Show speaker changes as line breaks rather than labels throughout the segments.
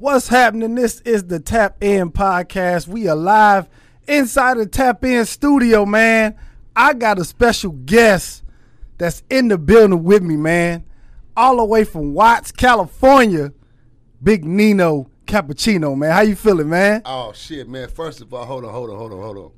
What's happening? This is the Tap In podcast. We are live inside the Tap In studio, man. I got a special guest that's in the building with me, man. All the way from Watts, California. Big Nino Cappuccino, man. How you feeling, man?
Oh shit, man. First of all, hold on, hold on, hold on, hold on.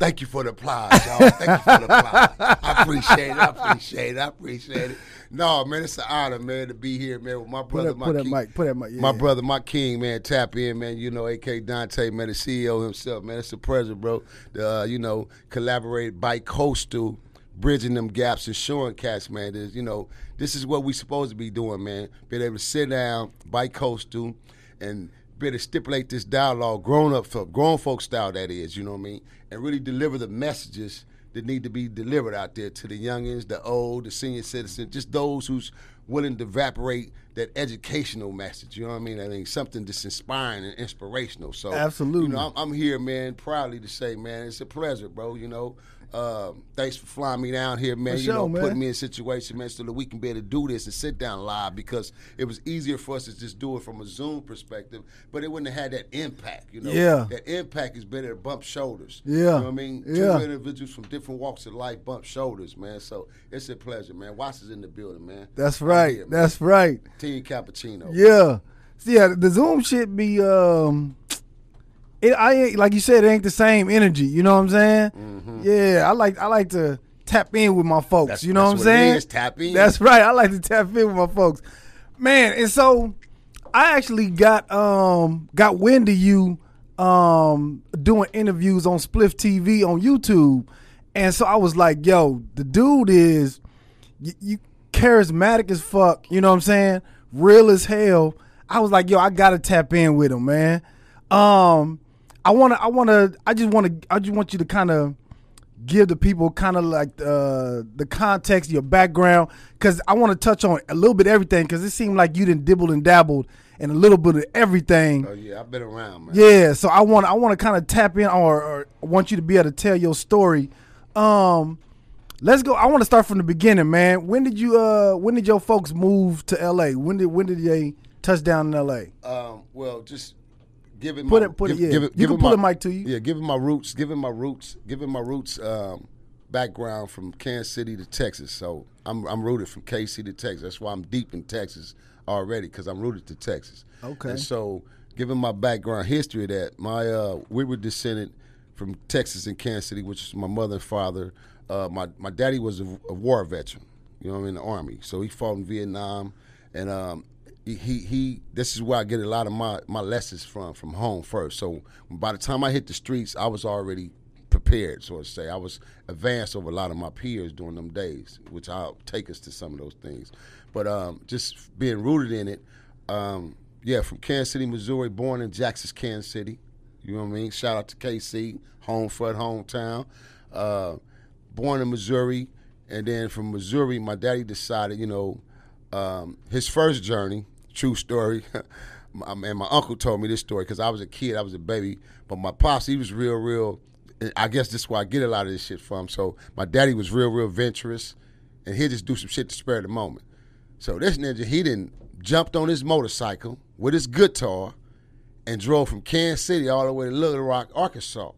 Thank you for the applause, y'all. Thank you for the applause. I appreciate it. I appreciate it. I appreciate it. No, man, it's an honor, man, to be here, man, with my
Put
brother,
that,
my
put that
king.
mic. Put that mic. Yeah.
My brother, my king, man, tap in, man. You know, AK Dante, man, the CEO himself, man. It's a pleasure, bro. To, uh, you know, collaborate by coastal, bridging them gaps and showing cats, man. There's, you know, this is what we supposed to be doing, man. Being able to sit down, by coastal, and be able to stipulate this dialogue, grown up, for grown folk style, that is, you know what I mean, and really deliver the messages that need to be delivered out there to the youngins, the old, the senior citizens, just those who's willing to evaporate that educational message. You know what I mean? I think something that's inspiring and inspirational. So
Absolutely.
you know, I'm, I'm here, man, proudly to say, man, it's a pleasure, bro. You know, um, thanks for flying me down here, man.
For
you
sure,
know,
man.
putting me in a situation, man, so that we can be able to do this and sit down live because it was easier for us to just do it from a Zoom perspective, but it wouldn't have had that impact. You know,
Yeah.
that impact is better to bump shoulders.
Yeah.
you know what I mean.
Yeah.
Two individuals from different walks of life bump shoulders, man. So it's a pleasure, man. Watts is in the building, man.
That's right.
here, man.
That's right.
Team Cappuccino.
Yeah. So yeah, the Zoom shit be um it I ain't like you said, it ain't the same energy, you know what I'm saying? Yeah, I like I like to tap in with my folks,
Mm-hmm. That's-
you know what I'm
it
saying?
is, tap in.
That's right. I like to tap in with my folks. Man, and so I actually got um got wind of you um doing interviews on Spliff TV on YouTube. And so I was like, yo, the dude is you, you charismatic as fuck, you know what I'm saying? Real as hell. I was like, yo, I gotta tap in with him, man. Um, I wanna, I wanna, I just wanna, I just want you to kind of give the people kind of like uh, the context, your background, because I want to touch on a little bit of everything, because it seemed like you didn't dibbled and dabbled in a little bit of everything.
Oh yeah, I've been around, man.
Yeah, so I want I want to kind of tap in or, or I want you to be able to tell your story. Um let's go. I want to start from the beginning, man. When did you uh when did your folks move to LA? When did when did they touch down in LA?
Um, well, just giving
Put
my,
it- put it-
give-
yeah.
give
You
give
can
it
pull
my-
the mic to you.
Yeah, giving my roots, giving my roots, giving my roots um, background from Kansas City to Texas. So I'm I'm rooted from KC to Texas. That's why I'm deep in Texas already because I'm rooted to Texas.
Okay.
And so, given my background history, of that my uh, we were descended from Texas and Kansas City, which is my mother and father. Uh, my my daddy was a, a war veteran, you know, in the army. So he fought in Vietnam, and um, he, he. This is where I get a lot of my my lessons from from home first. So by the time I hit the streets, I was already prepared, so to say. I was advanced over a lot of my peers during them days, which I'll take us to some of those things. But um, just being rooted in it, um, yeah, from Kansas City, Missouri, born in Jackson, Kansas City. You know what I mean? Shout out to KC, home front, hometown. Uh, born in Missouri, and then from Missouri, my daddy decided, you know, um, his first journey, true story. my, and my uncle told me this story because I was a kid, I was a baby, but my pops, he was real, real. I guess this is where I get a lot of this shit from. So my daddy was real, real venturous, and he'd just do some shit to spare the moment. So this ninja, he didn't jumped on his motorcycle with his guitar and drove from Kansas City all the way to Little Rock, Arkansas.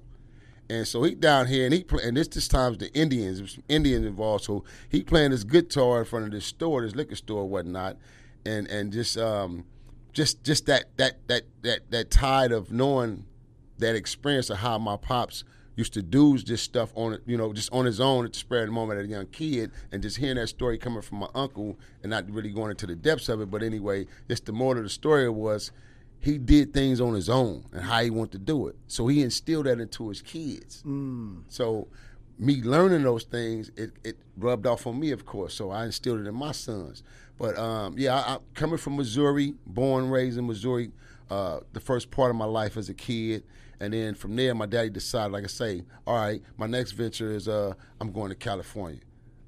And so he down here, and he play, and this this time's the Indians, Indians involved. So he playing his guitar in front of this store, this liquor store, or whatnot, and and just um, just just that that that that that tide of knowing that experience of how my pops used to do this stuff on it, you know, just on his own at the spare of the moment as a young kid, and just hearing that story coming from my uncle, and not really going into the depths of it. But anyway, just the moral of the story was he did things on his own and how he wanted to do it. So he instilled that into his kids. So me learning those things, it, it rubbed off on me, of course. So I instilled it in my sons. But um, yeah, I, I, coming from Missouri, born raised in Missouri, uh, the first part of my life as a kid, and then from there, my daddy decided, like I say, all right, my next venture is uh, I'm going to California,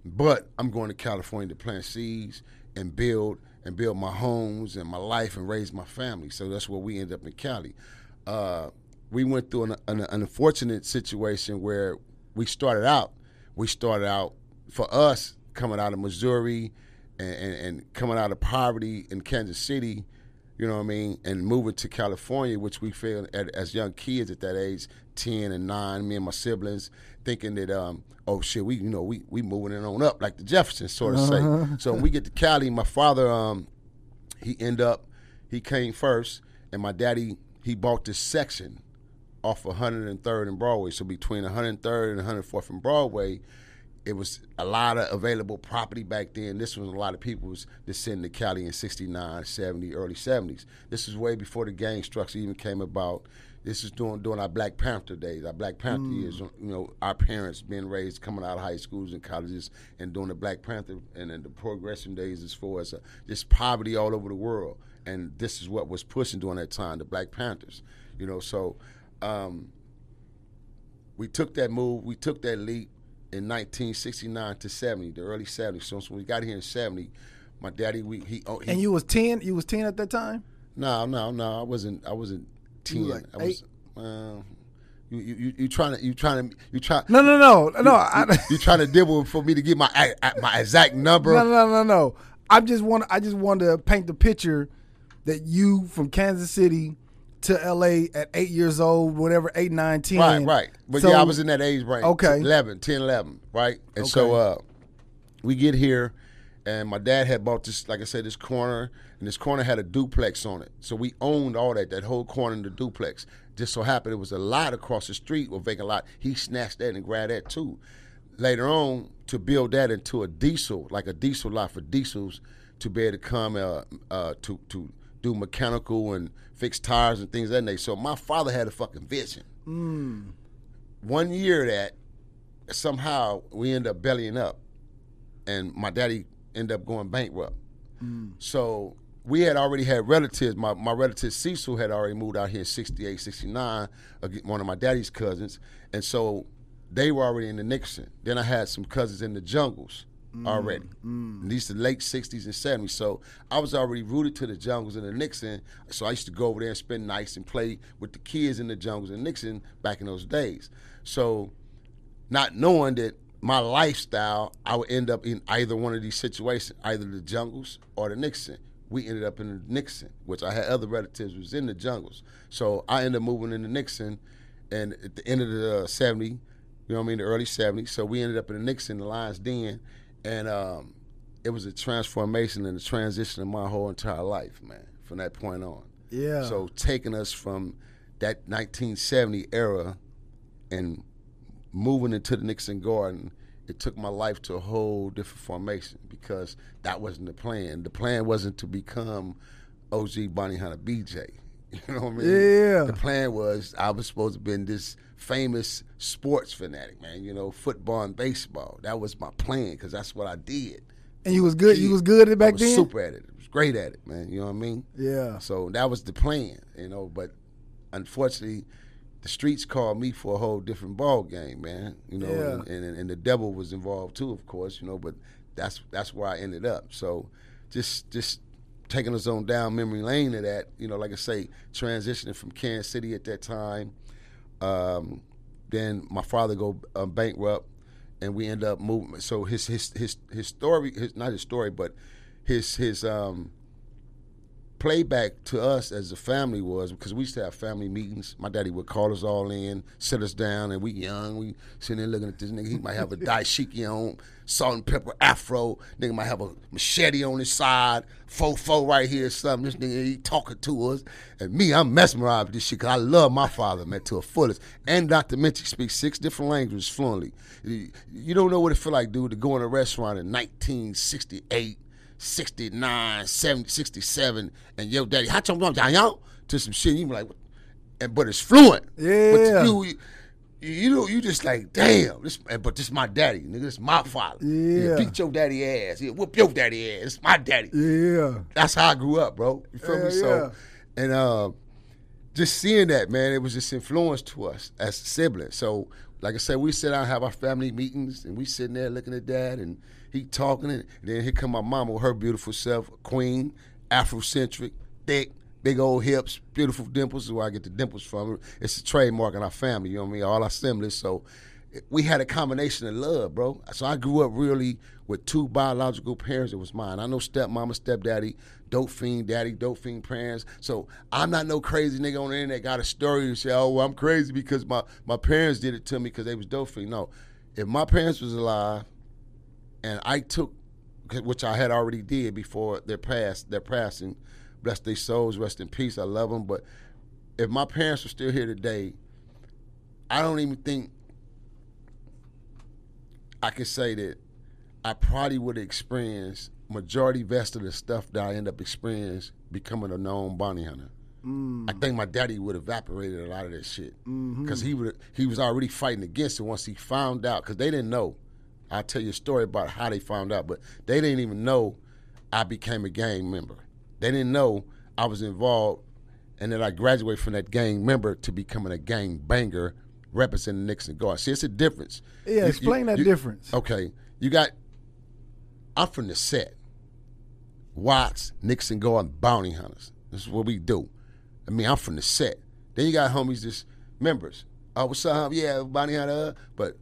but I'm going to California to plant seeds and build and build my homes and my life and raise my family. So that's where we end up in Cali. Uh, we went through an, an, an unfortunate situation where we started out. We started out for us coming out of Missouri and, and, and coming out of poverty in Kansas City, you know what I mean, and moving to California, which we feel at, as young kids at that age, ten and nine, me and my siblings, thinking that um, oh shit, we you know we we moving it on up like the Jeffersons sort of
Uh-huh.
say. So when we get to Cali, my father um, he end up he came first, and my daddy he bought this section off 103rd and Broadway. So between 103rd and 104th and Broadway, it was a lot of available property back then. This was a lot of people was descending to Cali in 69, 70, early 70s. This is way before the gang structure even came about. This is during during our Black Panther days, our Black Panther years. You know, our parents being raised coming out of high schools and colleges and doing the Black Panther and then the progression days as far as uh, just poverty all over the world. And this is what was pushing during that time, the Black Panthers. You know, so um, we took that move, we took that leap in 1969 to 70, the early 70s. So when we got here in 70, my daddy, we he, oh, he
And you was ten. You was ten at that time.
no, no, no. I wasn't. I wasn't ten.
You like
I was. Uh, you, you, you, you trying to, you trying to, you try.
No, no, no, no. I,
You trying to dibble for me to get my my exact number?
no, no, no, no. I just want. I just want to paint the picture that you from Kansas City to L.A. at eight years old, whatever, eight, nine, ten.
Right, right. But
So-
yeah, I was in that age range.
Okay.
11, 10, 11, right? And so
Okay.
uh, we get here, and my dad had bought this, like I said, this corner, and this corner had a duplex on it. So we owned all that, that whole corner in the duplex. Just so happened it was a lot across the street, a vacant lot. He snatched that and grabbed that too. Later on, to build that into a diesel, like a diesel lot for diesels, to be able to come uh, uh, to to do mechanical and fix tires and things that nature. So my father had a fucking vision. Hmm. One year that somehow we end up bellying up and my daddy ended up going bankrupt. Hmm. So we had already had relatives. My, my relative cecil had already moved out here in 68 69 one of my daddy's cousins. And so they were already in the nixon. Then i had some cousins in the jungles already And these are the late 60s and 70s so i was already rooted to the jungles and the nixon so i used to go over there and spend nights and play with the kids in the jungles and nixon back in those days so not knowing that my lifestyle, I would end up in either one of these situations, either the jungles or the Nixon. We ended up in the Nixon, which I had other relatives was in the jungles. So I ended up moving in the Nixon, and at the end of the uh, 70, you know what I mean, the early 70s. So we ended up in the Nixon, the Lions Den, and um, it was a transformation and a transition in my whole entire life, man, from that point on.
Yeah.
So taking us from that 1970 era and moving into the Nixon Garden, it took my life to a whole different formation because that wasn't the plan. The plan wasn't to become OG Bounty Hunter BJ. You know what I mean?
Yeah.
The plan was I was supposed to be in this famous sports fanatic, man. You know, football and baseball. That was my plan because that's what I did.
and you was good. You was good at it
I
back
was
then.
super at it. I was great at it, man. You know what I mean?
Yeah.
So that was the plan, you know. But unfortunately, the streets called me for a whole different ball game, man. You know,
Yeah.
and, and, and the devil was involved too, of course. You know, but that's that's where I ended up. So just just taking us on down memory lane of that. You know, like I say, transitioning from Kansas City at that time. Um, then my father go uh, bankrupt, and we end up moving. So his his his his story, his, not his story, but his his um playback to us as a family was because we used to have family meetings. My daddy would call us all in, sit us down, and we young, we sitting there looking at this nigga. He might have a dashiki on, salt and pepper afro. Nigga might have a machete on his side, fofo right here, something. This nigga he talking to us, and me, I'm mesmerized with this shit because I love my father, man, to a fullest. And Dr. Minty speaks six different languages fluently. You you don't know what it feel like, dude, to go in a restaurant in 1968 69, 70, 67, and yo, daddy, how come down y'all to some shit? You be like, and but it's fluent.
Yeah.
But you, you, you know, you just like, damn, this, but this my daddy, nigga, this my father.
Yeah.
beat your daddy ass. Yeah, whoop your daddy ass. It's my daddy.
Yeah.
That's how I grew up, bro. You feel
Hell
me? So, and uh, just seeing that, man, it was just influence to us as siblings. So, like I said, we sit down and have our family meetings, and we sitting there looking at dad, and he talking, and then here come my mama with her beautiful self, queen, Afrocentric, thick, big old hips, beautiful dimples. Is where I get the dimples from. It's a trademark in our family. You know what I mean? All our siblings. So, we had a combination of love, bro. So I grew up really with two biological parents It was mine. I know stepmama, stepdaddy, dope fiend daddy, dope fiend parents. So I'm not no crazy nigga on the internet got a story to say, oh, well, I'm crazy because my, my parents did it to me because they was dope fiend. No, if my parents was alive and I took, which I had already did before their past, their passing, bless their souls, rest in peace. I love them. But if my parents were still here today, I don't even think I can say that I probably would have experienced majority vest of the stuff that I end up experiencing becoming a known bounty hunter. Mm. I think my daddy would have evaporated a lot of that shit because mm-hmm. he would he was already fighting against it once he found out because they didn't know. I'll tell you a story about how they found out, but they didn't even know I became a gang member. They didn't know I was involved, and then I graduated from that gang member to becoming a gang banger representing Nixon Guard. See, it's a difference.
Yeah, you, explain you, that
you,
difference.
Okay, you got. I'm from the set. Watts, Nixon Guard, bounty hunters. This is what we do. I mean, I'm from the set. Then you got homies, just members. Oh, what's up? Yeah, bounty hunter. But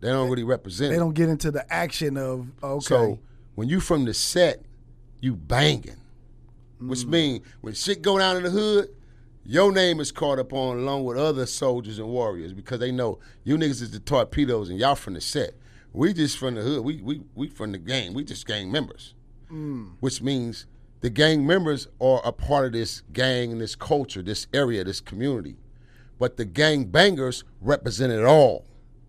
they don't really represent.
They don't get into the action of okay.
So when you from the set, you banging, mm. which mean when shit go down in the hood, your name is caught up on along with other soldiers and warriors because they know you niggas is the torpedoes and y'all from the set. We just from the hood. We we we from the gang. We just gang members, mm. which means the gang members are a part of this gang and this culture, this area, this community. But the gang bangers represent it all.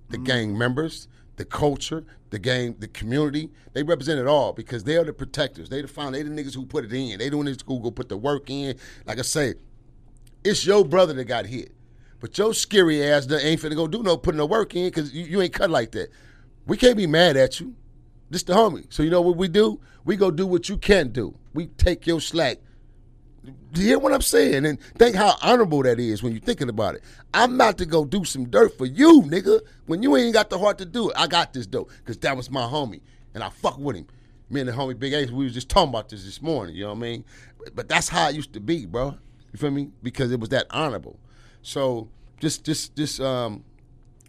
The mm. gang members, the culture, the gang, the community, they represent it all because they are the protectors. They the found they the niggas who put it in. They the niggas who go put the work in. Like I say, it's your brother that got hit. But your scary ass ain't finna go do no putting no work in because you, you, ain't cut like that. We can't be mad at you. This the homie. So you know what we do? We go do what you can't do. We take your slack. Do you hear what I'm saying? And think how honorable that is when you're thinking about it. I'm about to go do some dirt for you, nigga. When you ain't got the heart to do it, I got this dope because that was my homie, and I fuck with him. Me and the homie Big Ace, we was just talking about this this morning. You know what I mean? But that's how it used to be, bro. You feel me? Because it was that honorable. So just just just um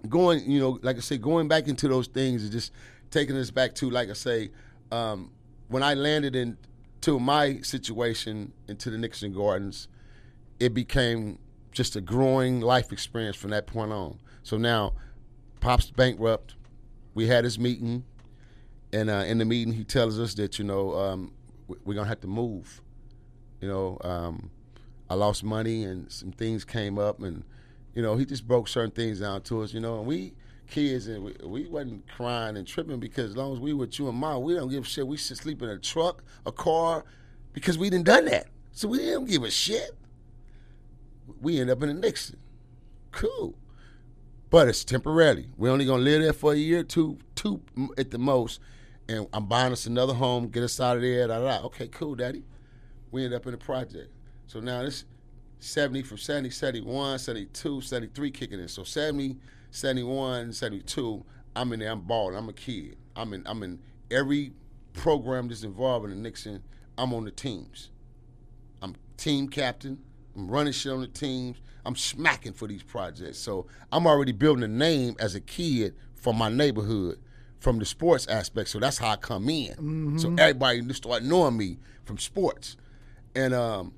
going, you know, like I say, going back into those things and just taking us back to, like I say, um, when I landed into my situation into the Nixon Gardens, it became just a growing life experience from that point on. So now, Pop's bankrupt. We had his meeting, and uh, in the meeting, he tells us that you know um, we're gonna have to move. You know, um, I lost money and some things came up and you know he just broke certain things down to us you know and we kids and we, we wasn't crying and tripping because as long as we were with you and mom we don't give a shit. We should sleep in a truck a car because we didn't done that. So we didn't give a shit. We end up in a Nixon. Cool. But it's temporarily. We're only gonna live there for a year two two at the most. And I'm buying us another home get us out of there da, da, da. okay cool daddy. We end up in a project so now this 70 from 70, 71, 72, 73 kicking in. So 70, 71, 72, I'm in there, I'm balling. I'm a kid. I'm in I'm in every program that's involved in the Nixon, I'm on the teams. I'm team captain. I'm running shit on the teams. I'm smacking for these projects. So I'm already building a name as a kid for my neighborhood from the sports aspect. So that's how I come in. Mm-hmm. So everybody start knowing me from sports. And um,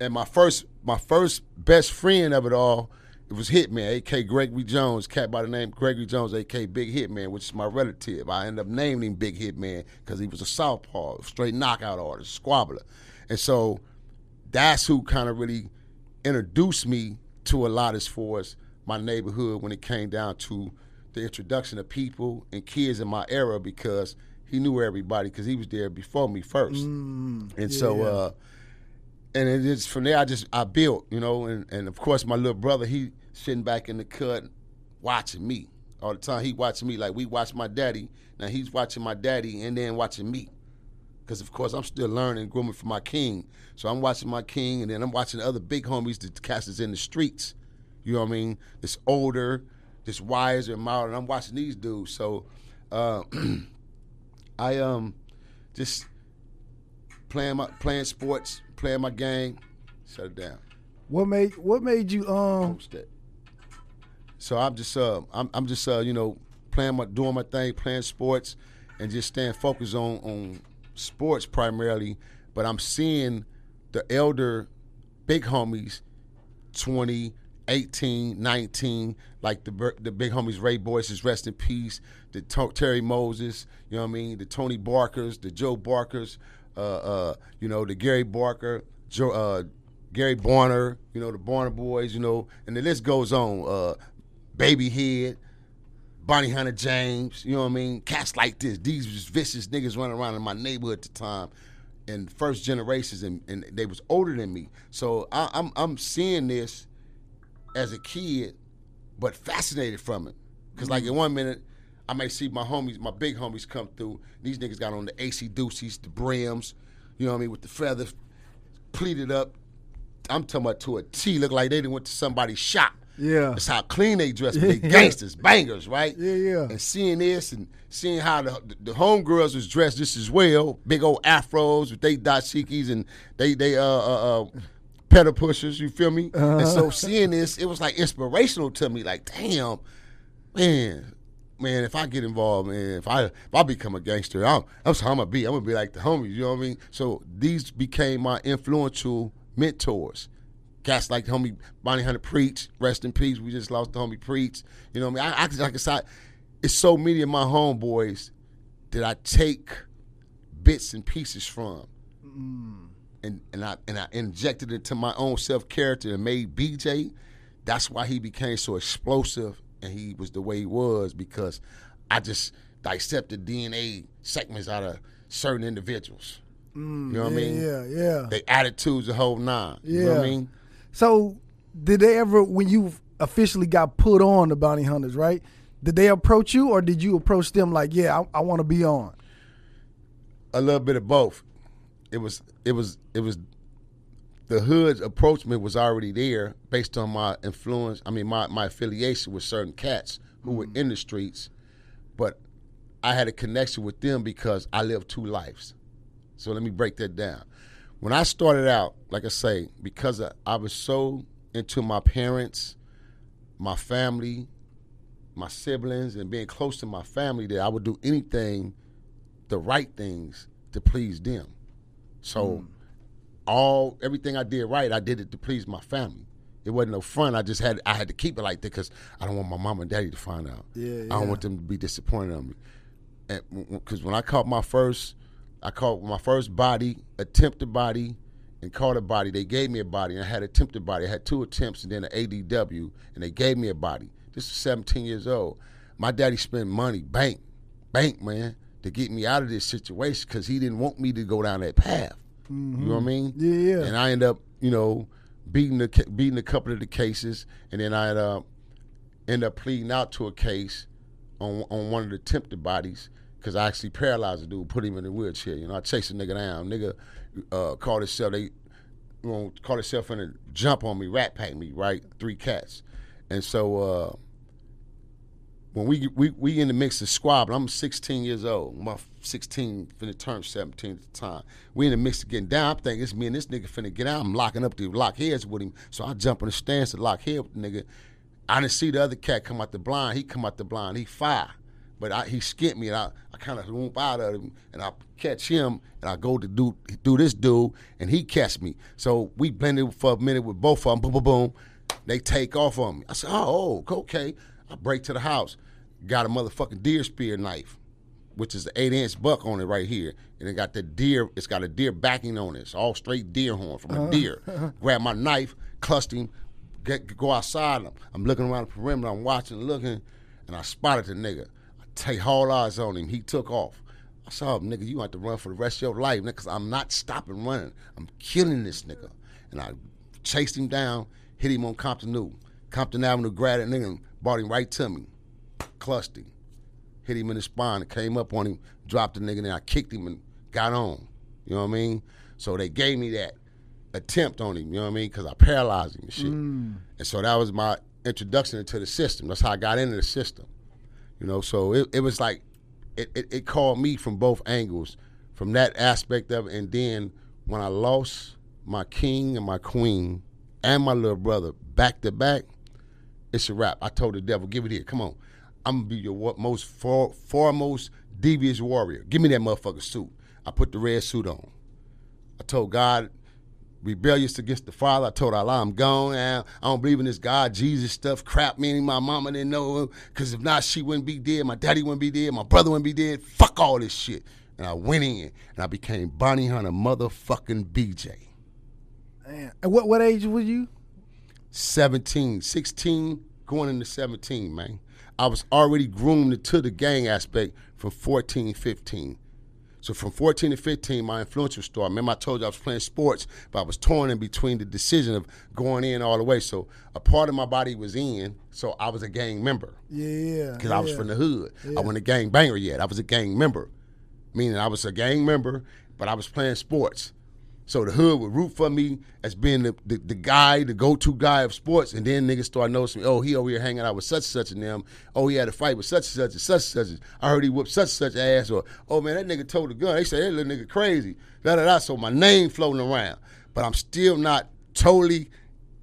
and my first my first best friend of it all it was Hitman, A.K. Gregory Jones, cat by the name Gregory Jones, A.K. Big Hitman, which is my relative. I ended up naming him Big Hitman because he was a southpaw, straight knockout artist, squabbler. And so that's who kind of really introduced me to a lot as far as my neighborhood when it came down to the introduction of people and kids in my era because he knew everybody because he was there before me first. Mm, and yeah. so uh, and it is from there I just I built, you know, and, and of course my little brother he sitting back in the cut watching me all the time. He watching me like we watch my daddy. Now he's watching my daddy and then watching me, because of course I'm still learning, grooming for my king. So I'm watching my king, and then I'm watching the other big homies, the cast is in the streets. You know what I mean? This older, this wiser, and I'm watching these dudes. So uh, I um just playing my playing sports, playing my game, shut it down.
What made what made you um
Post that. So I'm just uh I'm I'm just uh you know playing my doing my thing, playing sports, and just staying focused on on sports primarily. But I'm seeing the elder big homies, 20, 18, 19, like the the big homies Ray Boyce is rest in peace, the Terry Moses, you know what I mean, the Tony Barkers, the Joe Barkers, uh, uh, you know, the Gary Barker, uh, Gary Barner, you know, the Barner boys, you know, and the list goes on. Uh, Baby Head, Bounty Hunter James, you know what I mean? Cats like this. These vicious niggas running around in my neighborhood at the time. And first generations and, and they was older than me. So I, I'm I'm seeing this as a kid, but fascinated from it. because like in one minute, I may see my homies, my big homies come through. These niggas got on the AC Deuces, the brims, you know what I mean, with the feathers pleated up. I'm talking about to a T, look like they done went to somebody's shop.
Yeah.
That's how clean they dress, but they gangsters, bangers, right?
Yeah, yeah.
And seeing this and seeing how the the homegirls was dressed just as well, big old afros with they dashikis and they they uh uh, uh pedal pushers, you feel me? And so seeing this, it was like inspirational to me. Like, damn, man, man, if I get involved, man, if I if I become a gangster, I'm that's how I'm gonna be. I'm gonna be like the homies, you know what I mean? So these became my influential mentors. Cats like the homie Bounty Hunter Preach, rest in peace. We just lost the homie Preach. You know what I mean? I, I like I said, it's so many of my homeboys that I take bits and pieces from mm. and and I and I injected it to my own self character and made BJ. That's why he became so explosive and he was the way he was because I just dissected DNA segments out of certain individuals. Mm, you know what I mean?
Yeah, yeah.
They attitudes the whole nine. You know what I
Yeah.
mean?
So, did they ever, when you officially got put on the bounty hunters, right? Did they approach you, or did you approach them like, "Yeah, I, I want to be on"?
a little bit of both. It was it was it was the hood's approachment was already there based on my influence. I mean my my affiliation with certain cats who were mm-hmm. in the streets, but I had a connection with them because I lived two lives. So let me break that down. When I started out, like I say, because I, I was so into my parents, my family, my siblings, and being close to my family that I would do anything the right things to please them. So mm. All everything I did right, I did it to please my family. It wasn't no fun. I just had I had to keep it like that because I don't want my mom and daddy to find out.
Yeah,
I don't want them to be disappointed on me. And because when I caught my first, I caught my first body, attempted body, and caught a body. They gave me a body, and I had attempted body. I had two attempts and then an ADW, and they gave me a body. This was 17 years old. My daddy spent money, bank, bank, man, to get me out of this situation because he didn't want me to go down that path. You know what I mean?
Yeah, yeah.
And I end up, you know, beating the beating a couple of the cases, and then I uh, end up pleading out to a case on on one of the attempted bodies because I actually paralyzed the dude, put him in a wheelchair. You know, I chased a nigga down. Nigga uh, called himself they you know, called himself in a jump on me, rat pack me, right? Three cats, and so. uh when we we we in the mix of squad, I'm 16 years old. About 16, finna turn 17 at the time. We in the mix of getting down. I'm thinking it's me and this nigga finna get out. I'm locking up to lock heads with him. So I jump in the stands to lock head with the nigga. I didn't see the other cat come out the blind. He come out the blind. He fire. But I, he skipped me and I, I kind of whoop out of him and I catch him and I go to do do this dude and he catch me. So we blended for a minute with both of them. Boom, boom, boom. They take off on me. I said, oh, okay. I break to the house. Got a motherfucking deer spear knife, which is an eight inch buck on it right here. And it got the deer, it's got a deer backing on it. It's all straight deer horn from a uh-huh. deer. Uh-huh. Grab my knife, clutched him, get, go outside. I'm, I'm looking around the perimeter, I'm watching, looking, and I spotted the nigga. I take all eyes on him. He took off. I saw him, nigga, you have to run for the rest of your life, nigga, because I'm not stopping running. I'm killing this nigga. And I chased him down, hit him on Compton New. Compton Avenue, grabbed that nigga brought him right to me. Clutched him. Hit him in the spine, and came up on him, dropped the nigga, and I kicked him and got on. You know what I mean? So they gave me that attempt on him, you know what I mean? Because I paralyzed him and shit. Mm. And so that was my introduction into the system. That's how I got into the system. You know, so it, it was like it, it, it called me from both angles, from that aspect of it. And then when I lost my king and my queen and my little brother back to back, it's a wrap. I told the devil, give it here. Come on. I'm gonna be your most far, foremost devious warrior. Give me that motherfucker suit. I put the red suit on. I told God, rebellious against the Father. I told Allah, I'm gone. I don't believe in this God, Jesus stuff. Crap, meaning my mama didn't know him. Because if not, she wouldn't be dead. My daddy wouldn't be dead. My brother wouldn't be dead. Fuck all this shit. And I went in and I became Bounty Hunter motherfucking BJ.
Man. And what what age was you?
17, 16, going into 17, man. I was already groomed to the gang aspect from 14, 15. So from 14 to 15, my influential started. Remember, I told you I was playing sports, but I was torn in between the decision of going in all the way. So a part of my body was in, so I was a gang member
Yeah. Yeah.
Because I was from the hood. Yeah. I wasn't a gang banger yet. I was a gang member, meaning I was a gang member, but I was playing sports. So the hood would root for me as being the, the, the guy, the go-to guy of sports, and then niggas start noticing, oh, he over here hanging out with such and such and them. Oh, he had a fight with such and such and such and such. I heard he whooped such and such ass. Or, oh man, that nigga told the gun. They say that little nigga crazy. Da da da. So my name floating around, but I'm still not totally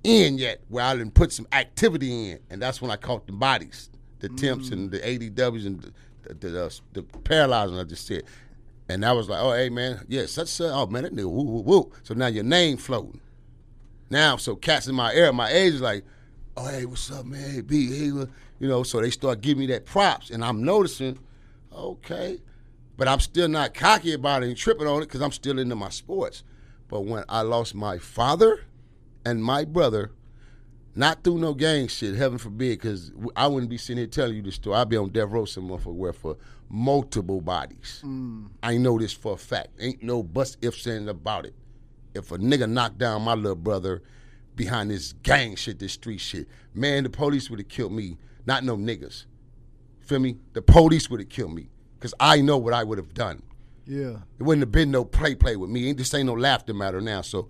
in yet where I didn't put some activity in, and that's when I caught the bodies, the temps mm. and the ADWs and the the, the, the paralyzing I just said, and I was like, oh hey man, yeah, such such, oh man, that nigga woo woo woo. So now your name floating. Now, so cats in my area, my age is like, oh hey, what's up, man? Hey B, hey, what-" you know. So they start giving me that props, and I'm noticing, okay, but I'm still not cocky about it and tripping on it because I'm still into my sports. But when I lost my father and my brother, not through no gang shit, heaven forbid, because I wouldn't be sitting here telling you this story. I'd be on death row somewhere for where for multiple bodies. Mm. I know this for a fact. Ain't no bust ifs ands about it. If a nigga knocked down my little brother behind this gang shit, this street shit, man, the police would have killed me. Not no niggas. Feel me? The police would have killed me. Cause I know what I would have done.
Yeah.
It wouldn't have been no play play with me. This ain't no laughter matter now. So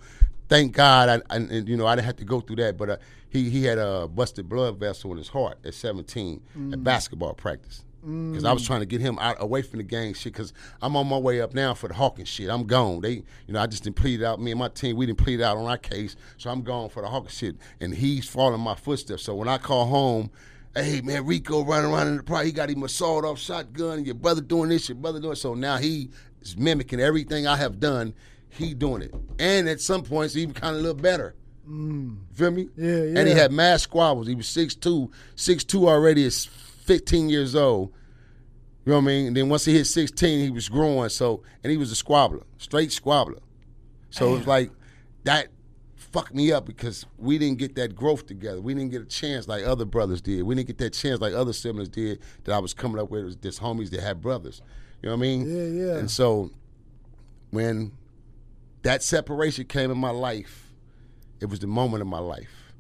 thank God, I, I and, you know I didn't have to go through that. But uh, he he had a busted blood vessel in his heart at 17 at basketball practice. Because I was trying to get him out away from the gang shit. Because I'm on my way up now for the Hawkins shit. I'm gone. They, you know, I just didn't plead out. Me and my team, we didn't plead out on our case. So I'm gone for the Hawkins shit. And he's following my footsteps. So when I call home, hey man, Rico running around in the park. He got him a sawed off shotgun. And your brother doing this. Your brother doing. it. So now he is mimicking everything I have done. He doing it, and at some points he even kind of a little better. Mm. Feel me?
Yeah, yeah.
And he had mad squabbles. He was 6'2", 6'2 already is 15 years old. You know what I mean? And then once he hit 16, he was growing. So, and he was a squabbler, straight squabbler. So it was like that fucked me up because we didn't get that growth together. We didn't get a chance like other brothers did. We didn't get that chance like other siblings did that I was coming up with. Was this homies that had brothers. You know what I mean?
Yeah, yeah.
And so when that separation came in my life, it was the moment of my life.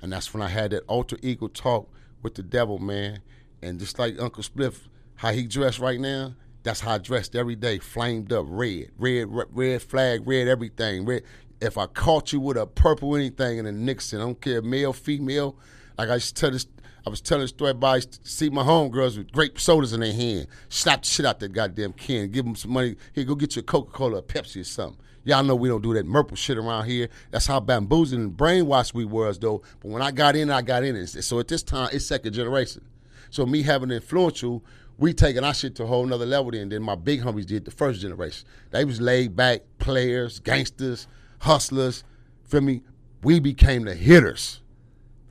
And that's when I had that alter ego talk with the devil, man. And just like Uncle Spliff, how he dressed right now, that's how I dressed every day, flamed up, red, red, red, flag, red everything. Red. If I caught you with a purple anything in a Nixon, I don't care, male, female. Like I tell this, I was telling a story about see my homegirls with grape sodas in their hand, slap the shit out that goddamn can, give them some money. Here, go get you a Coca Cola, a Pepsi, or something. Y'all know we don't do that Merple shit around here. That's how bamboozled and brainwashed we was, though. But when I got in, I got in. So at this time, it's second generation. So me having influential, we taking our shit to a whole nother level then. Then my big homies did the first generation. They was laid back players, gangsters, hustlers. Feel me? We became the hitters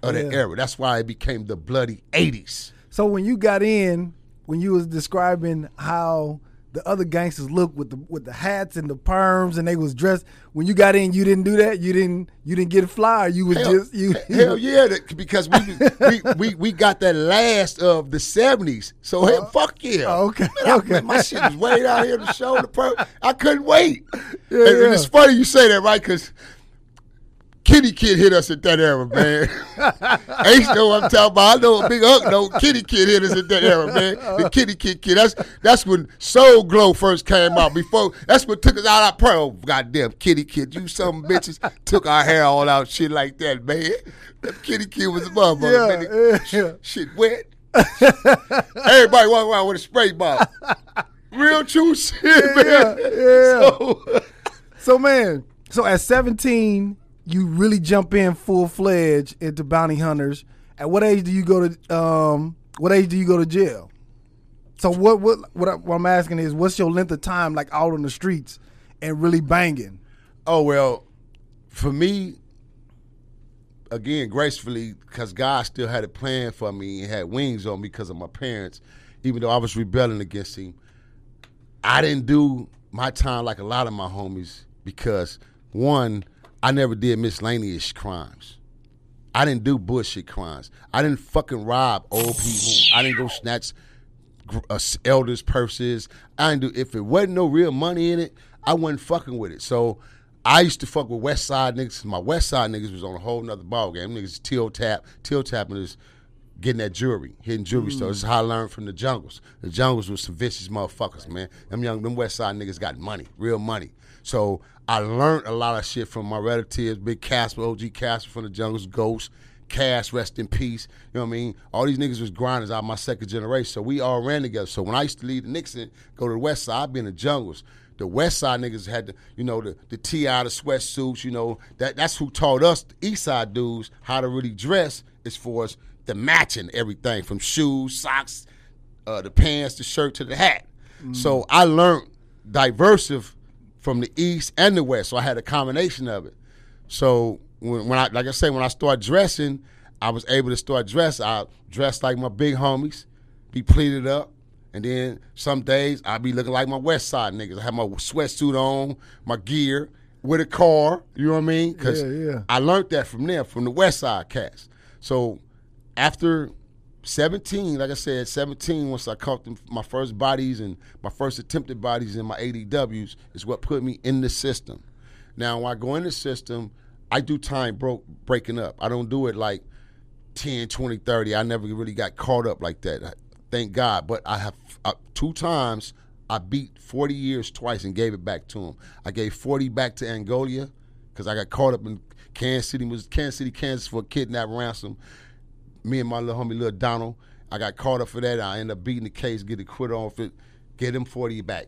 of
Yeah.
era. That's why it became the bloody 80s.
So when you got in, when you was describing how the other gangsters looked with the with the hats and the perms and they was dressed, when you got in, you didn't do that. You didn't you didn't get a flyer. You was
Hell,
just you.
hell yeah, because we, we we we got that last of the seventies. So hell, oh, fuck yeah.
oh, okay,
Man, I-
okay.
man, my shit was way down here to show the per. I couldn't wait.
Yeah,
and, and
yeah.
it's funny you say that, right? Because Kitty Kid hit us at that era, man. Ace know what I'm talking about. I know a big Huck know Kitty Kid hit us at that era, man. The Kitty Kid kid. That's that's when Soul Glo first came out. Before that's what took us out of pro. Oh, goddamn Kitty Kid, you some bitches took our hair all out, shit like that, man. That Kitty Kid was a motherfucker,
Yeah, yeah.
Shit wet. Everybody walking around with a spray bottle. Real true shit, man.
yeah.
So,
So man, so at 17, you really jump in full fledged into bounty hunters, At what age do you go to um what age do you go to jail? So what what what, I, what I'm asking is what's your length of time like out on the streets and really banging?
Oh well, for me, again, gracefully, because God still had a plan for me and had wings on me because of my parents, even though I was rebelling against Him. I didn't do my time like a lot of my homies because one, I never did miscellaneous crimes. I didn't do bullshit crimes. I didn't fucking rob old people. I didn't go snatch uh, elders' purses. I didn't do if it wasn't no real money in it. I wasn't fucking with it. So I used to fuck with West Side niggas. My West Side niggas was on a whole nother ball game. Niggas till tap, till tapping is getting that jewelry, hitting jewelry mm. stores. This is how I learned from the jungles. The jungles was some vicious motherfuckers, man. Them young, them West Side niggas got money, real money. So I learned a lot of shit from my relatives, Big Casper, OG Casper from the jungles, Ghost, Cash, rest in peace. You know what I mean? All these niggas was grinders out my second generation. So we all ran together. So when I used to leave the Nixon, go to the West Side, I'd be in the jungles. The West Side niggas had the, you know, the the TI, the sweatsuits, you know, that that's who taught us the East Side dudes how to really dress as far as the matching everything from shoes, socks, uh, the pants, the shirt to the hat. Mm. So I learned diversive from the East and the West. So I had a combination of it. So when, when I like I say when I started dressing, I was able to start dress. I dressed like my big homies, be pleated up, and then some days I'd be looking like my West Side niggas. I have my sweatsuit on, my gear with a car. You know what I mean? Because yeah, yeah. I learned that from them, from the West Side cast. So after 17, like I said, 17, once I caught them, my first bodies and my first attempted bodies in my ADWs is what put me in the system. Now, when I go in the system, I do time broke breaking up. I don't do it like 10, 20, 30. I never really got caught up like that. Thank God. But I have uh, two times I beat 40 years twice and gave it back to him. I gave 40 back to Angola because I got caught up in Kansas City, was Kansas City, Kansas for a kidnap ransom. Me and my little homie, little Donald, I got caught up for that. I end up beating the case, get acquitted off it, get him 40 back.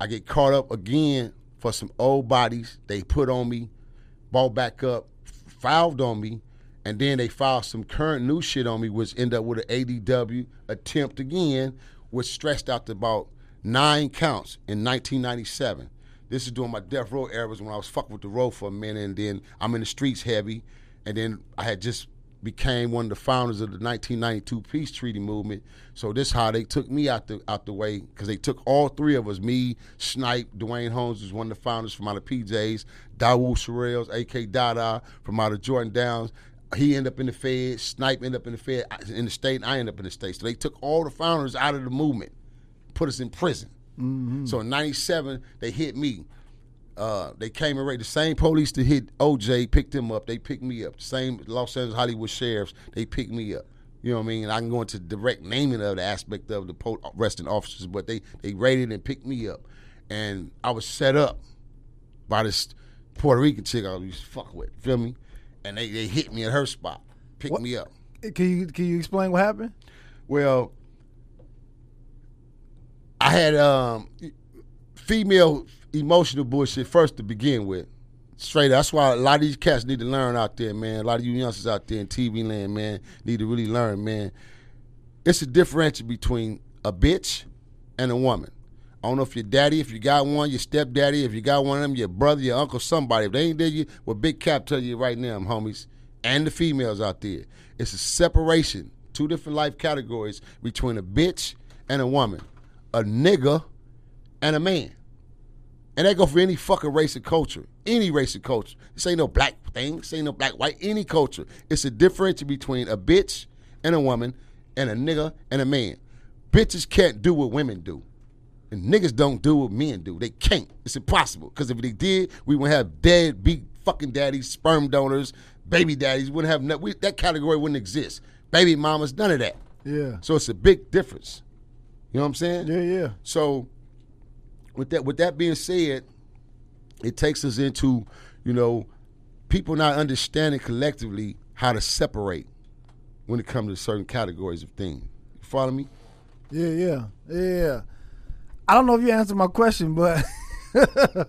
I get caught up again for some old bodies they put on me bought back up, filed on me, and then they filed some current new shit on me, which end up with an ADW attempt again, which stretched out to about nine counts in 1997. This is during my death row eras when I was fucking with the road for a minute, and then I'm in the streets heavy, and then I had just became one of the founders of the 1992 peace treaty movement. So this how they took me out the out the way because they took all three of us. Me, Snipe, Dwayne Holmes was one of the founders from out of PJs. Daude Sherrills, A.K. Dada from out of Jordan Downs. He ended up in the Fed. Snipe ended up in the Fed in the state. And I ended up in the state. So they took all the founders out of the movement, put us in prison. Mm-hmm. So in '97 they hit me. Uh, they came and raided the same police that hit OJ picked him up. They picked me up. Same Los Angeles Hollywood sheriffs. They picked me up. You know what I mean? I can go into direct naming of the aspect of the arresting officers, but they they raided and picked me up, and I was set up by this Puerto Rican chick I used to fuck with. Feel me? And they, they hit me at her spot, picked what? me up.
Can you can you explain what happened?
Well, I had um, female emotional bullshit first to begin with. Straight. Up that's why a lot of these cats need to learn out there, man. A lot of you youngsters out there in TV land, man, need to really learn, man. It's a differential between a bitch and a woman. I don't know if your daddy, if you got one, your stepdaddy, if you got one of them, your brother, your uncle, somebody. If they ain't there, you well, Big Cap tell you right now, homies, and the females out there. It's a separation, two different life categories between a bitch and a woman, a nigga and a man. And that go for any fucking race and culture. Any race and culture. This ain't no black thing. This ain't no black, white, any culture. It's a difference between a bitch and a woman and a nigga and a man. Bitches can't do what women do. And niggas don't do what men do. They can't. It's impossible. Because if they did, we would have dead beat fucking daddies, sperm donors, baby daddies. Wouldn't have no, we, that category wouldn't exist. Baby mamas, none of that.
Yeah.
So it's a big difference. You know what I'm saying?
Yeah, yeah.
So with that with that being said, it takes us into, you know, people not understanding collectively how to separate when it comes to certain categories of things. You follow me?
Yeah, yeah, yeah. I don't know if you answered my question, but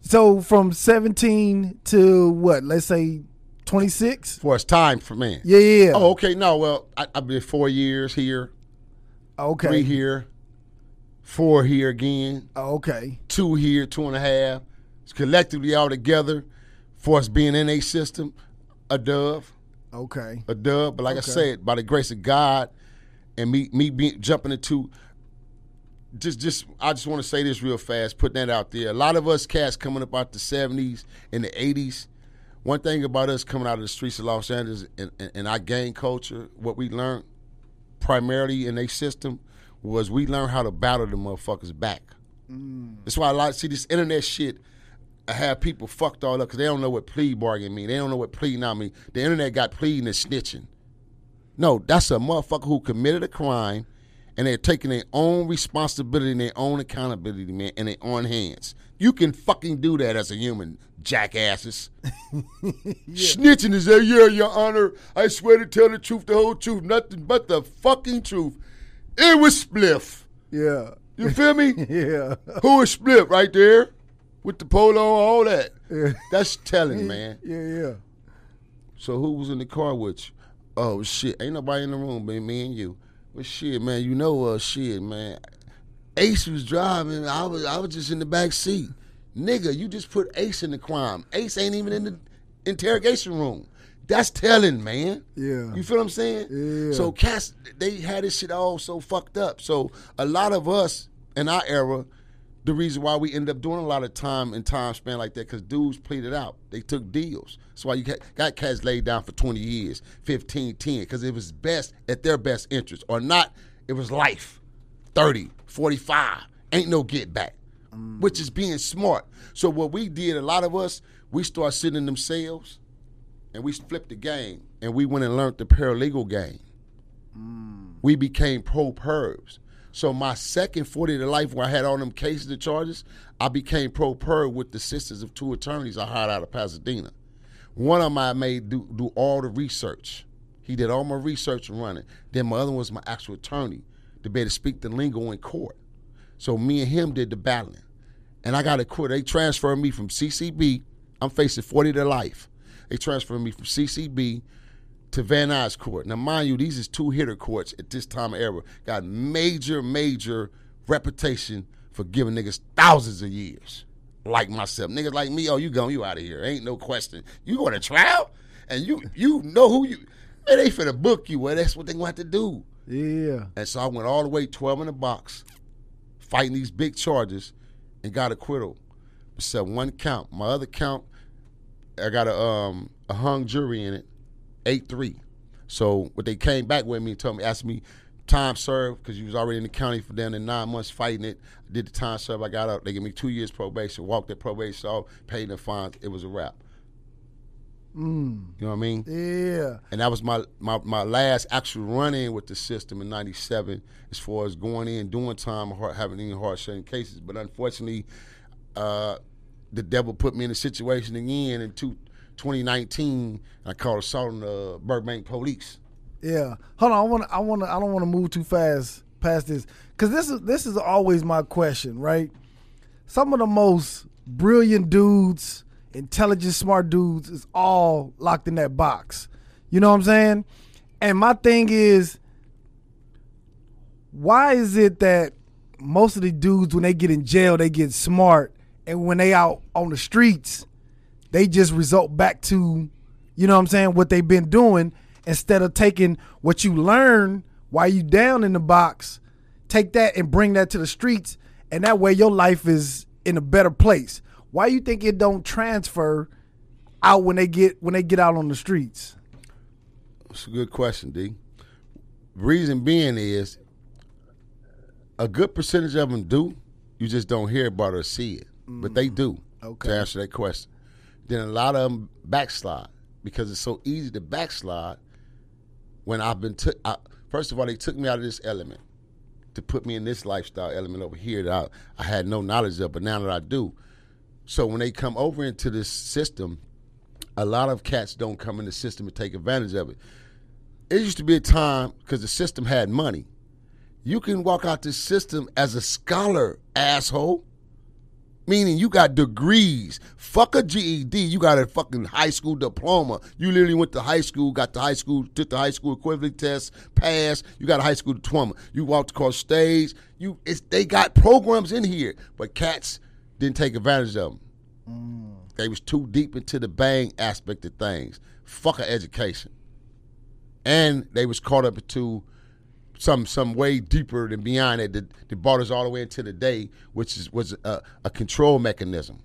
so from 17 to what? Let's say 26?
For its time for man.
Yeah, yeah. yeah.
Oh, okay. No, well, I, I've been four years here,
okay.
three here, four here again, oh,
Okay.
two here, two and a half. It's collectively all together for us being in a system, a dove,
Okay.
a dub. But like
Okay.
I said, by the grace of God and me me being jumping into just just I just want to say this real fast, put that out there. A lot of us cats coming up out the seventies and the eighties. One thing about us coming out of the streets of Los Angeles and, and, and our gang culture, what we learned primarily in a system was we learned how to battle the motherfuckers back. Mm. That's why I like see this internet shit. I have people fucked all up because they don't know what plea bargain mean. They don't know what plea now mean. The internet got pleading and snitching. No, that's a motherfucker who committed a crime and they're taking their own responsibility and their own accountability, man, in their own hands. You can fucking do that as a human, jackasses. Snitching is that, yeah, your honor. I swear to tell the truth, the whole truth, nothing but the fucking truth. It was spliff.
Yeah.
You feel me?
Yeah.
Who is Spliff right there with the polo, all that?
Yeah.
That's telling, man.
Yeah, yeah.
So who was in the car with you? Oh shit, ain't nobody in the room, but me and you. Well, shit, man, you know, uh, shit, man. Ace was driving. I was, I was just in the back seat. Nigga, you just put Ace in the crime. Ace ain't even in the interrogation room. That's telling, man.
Yeah.
You feel what I'm saying?
Yeah.
So cats, they had this shit all so fucked up. So a lot of us in our era, the reason why we end up doing a lot of time and time span like that, because dudes pleaded out. They took deals. That's why you got, cats laid down for 20 years, 15, 10, because it was best at their best interest. Or not, it was life. 30, 45. Ain't no get back. Mm. Which is being smart. So what we did, a lot of us, we start sitting in them cells and we flipped the game and we went and learned the paralegal game. Mm. We became pro pers. So my second 40 to life where I had all them cases and charges, I became pro per with the sisters of two attorneys I hired out of Pasadena. One of them I made do, do all the research. He did all my research and running. Then my other one was my actual attorney to be able to speak the lingo in court. So me and him did the battling. And I got a quit. They transferred me from CCB. I'm facing 40 to life. They transferred me from CCB to Van Nuys Court. Now, mind you, these is two hitter courts at this time of era. Got major, major reputation for giving niggas thousands of years. Like myself. Niggas like me, oh, you gone, you out of here. Ain't no question. You going to trial? And you you know who you man, they finna book you. Well, that's what they want to do.
Yeah.
And so I went all the way 12 in the box, fighting these big charges, and got acquittal. Except one count. My other count, I got a um a hung jury in it, eight three. So what they came back with me and told me, asked me time served because you was already in the county for down there nine months fighting it. I did the time served. I got out. They gave me two years probation. Walked that probation off, paid the fines. It was a wrap.
Mm.
You know what I mean?
Yeah.
And that was my, my, my last actual run in with the system in '97, as far as going in, doing time, hard, having any hard shutting cases. But unfortunately, uh, the devil put me in a situation again in two, 2019. I called assault on the Burbank police.
Yeah. Hold on. I want. I want. I don't want to move too fast past this because this is this is always my question, right? Some of the most brilliant dudes, intelligent, smart dudes, is all locked in that box. You know what I'm saying? And my thing is, why is it that most of the dudes, when they get in jail, they get smart, and when they out on the streets, they just result back to, you know what I'm saying, what they've been doing instead of taking what you learn while you down in the box, take that and bring that to the streets, and that way your life is in a better place. Why you think it don't transfer out when they get when they get out on the streets?
It's a good question, D. Reason being is a good percentage of them do. You just don't hear about or see it, but they do.
Okay.
To answer that question, then a lot of them backslide because it's so easy to backslide. When I've been took, first of all, they took me out of this element to put me in this lifestyle element over here that I, I had no knowledge of, but now that I do. So when they come over into this system, a lot of cats don't come in the system and take advantage of it. It used to be a time because the system had money. You can walk out this system as a scholar, asshole. Meaning you got degrees. Fuck a GED. You got a fucking high school diploma. You literally went to high school, got the high school, took the high school equivalent test, passed. You got a high school diploma. You walked across stage. You, it's, they got programs in here, but cats didn't take advantage of them. Mm. They was too deep into the bang aspect of things. Fuck a education, and they was caught up into some some way deeper than beyond it that, that brought us all the way into the day, which is, was a, a control mechanism.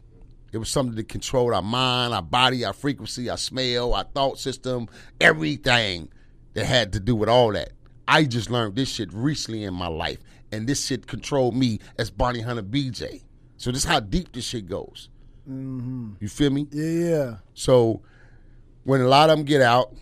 It was something that controlled our mind, our body, our frequency, our smell, our thought system, everything that had to do with all that. I just learned this shit recently in my life, and this shit controlled me as Bounty Hunter BJ. So this is how deep this shit goes. Mm-hmm. You feel me?
Yeah.
So when a lot of them get out,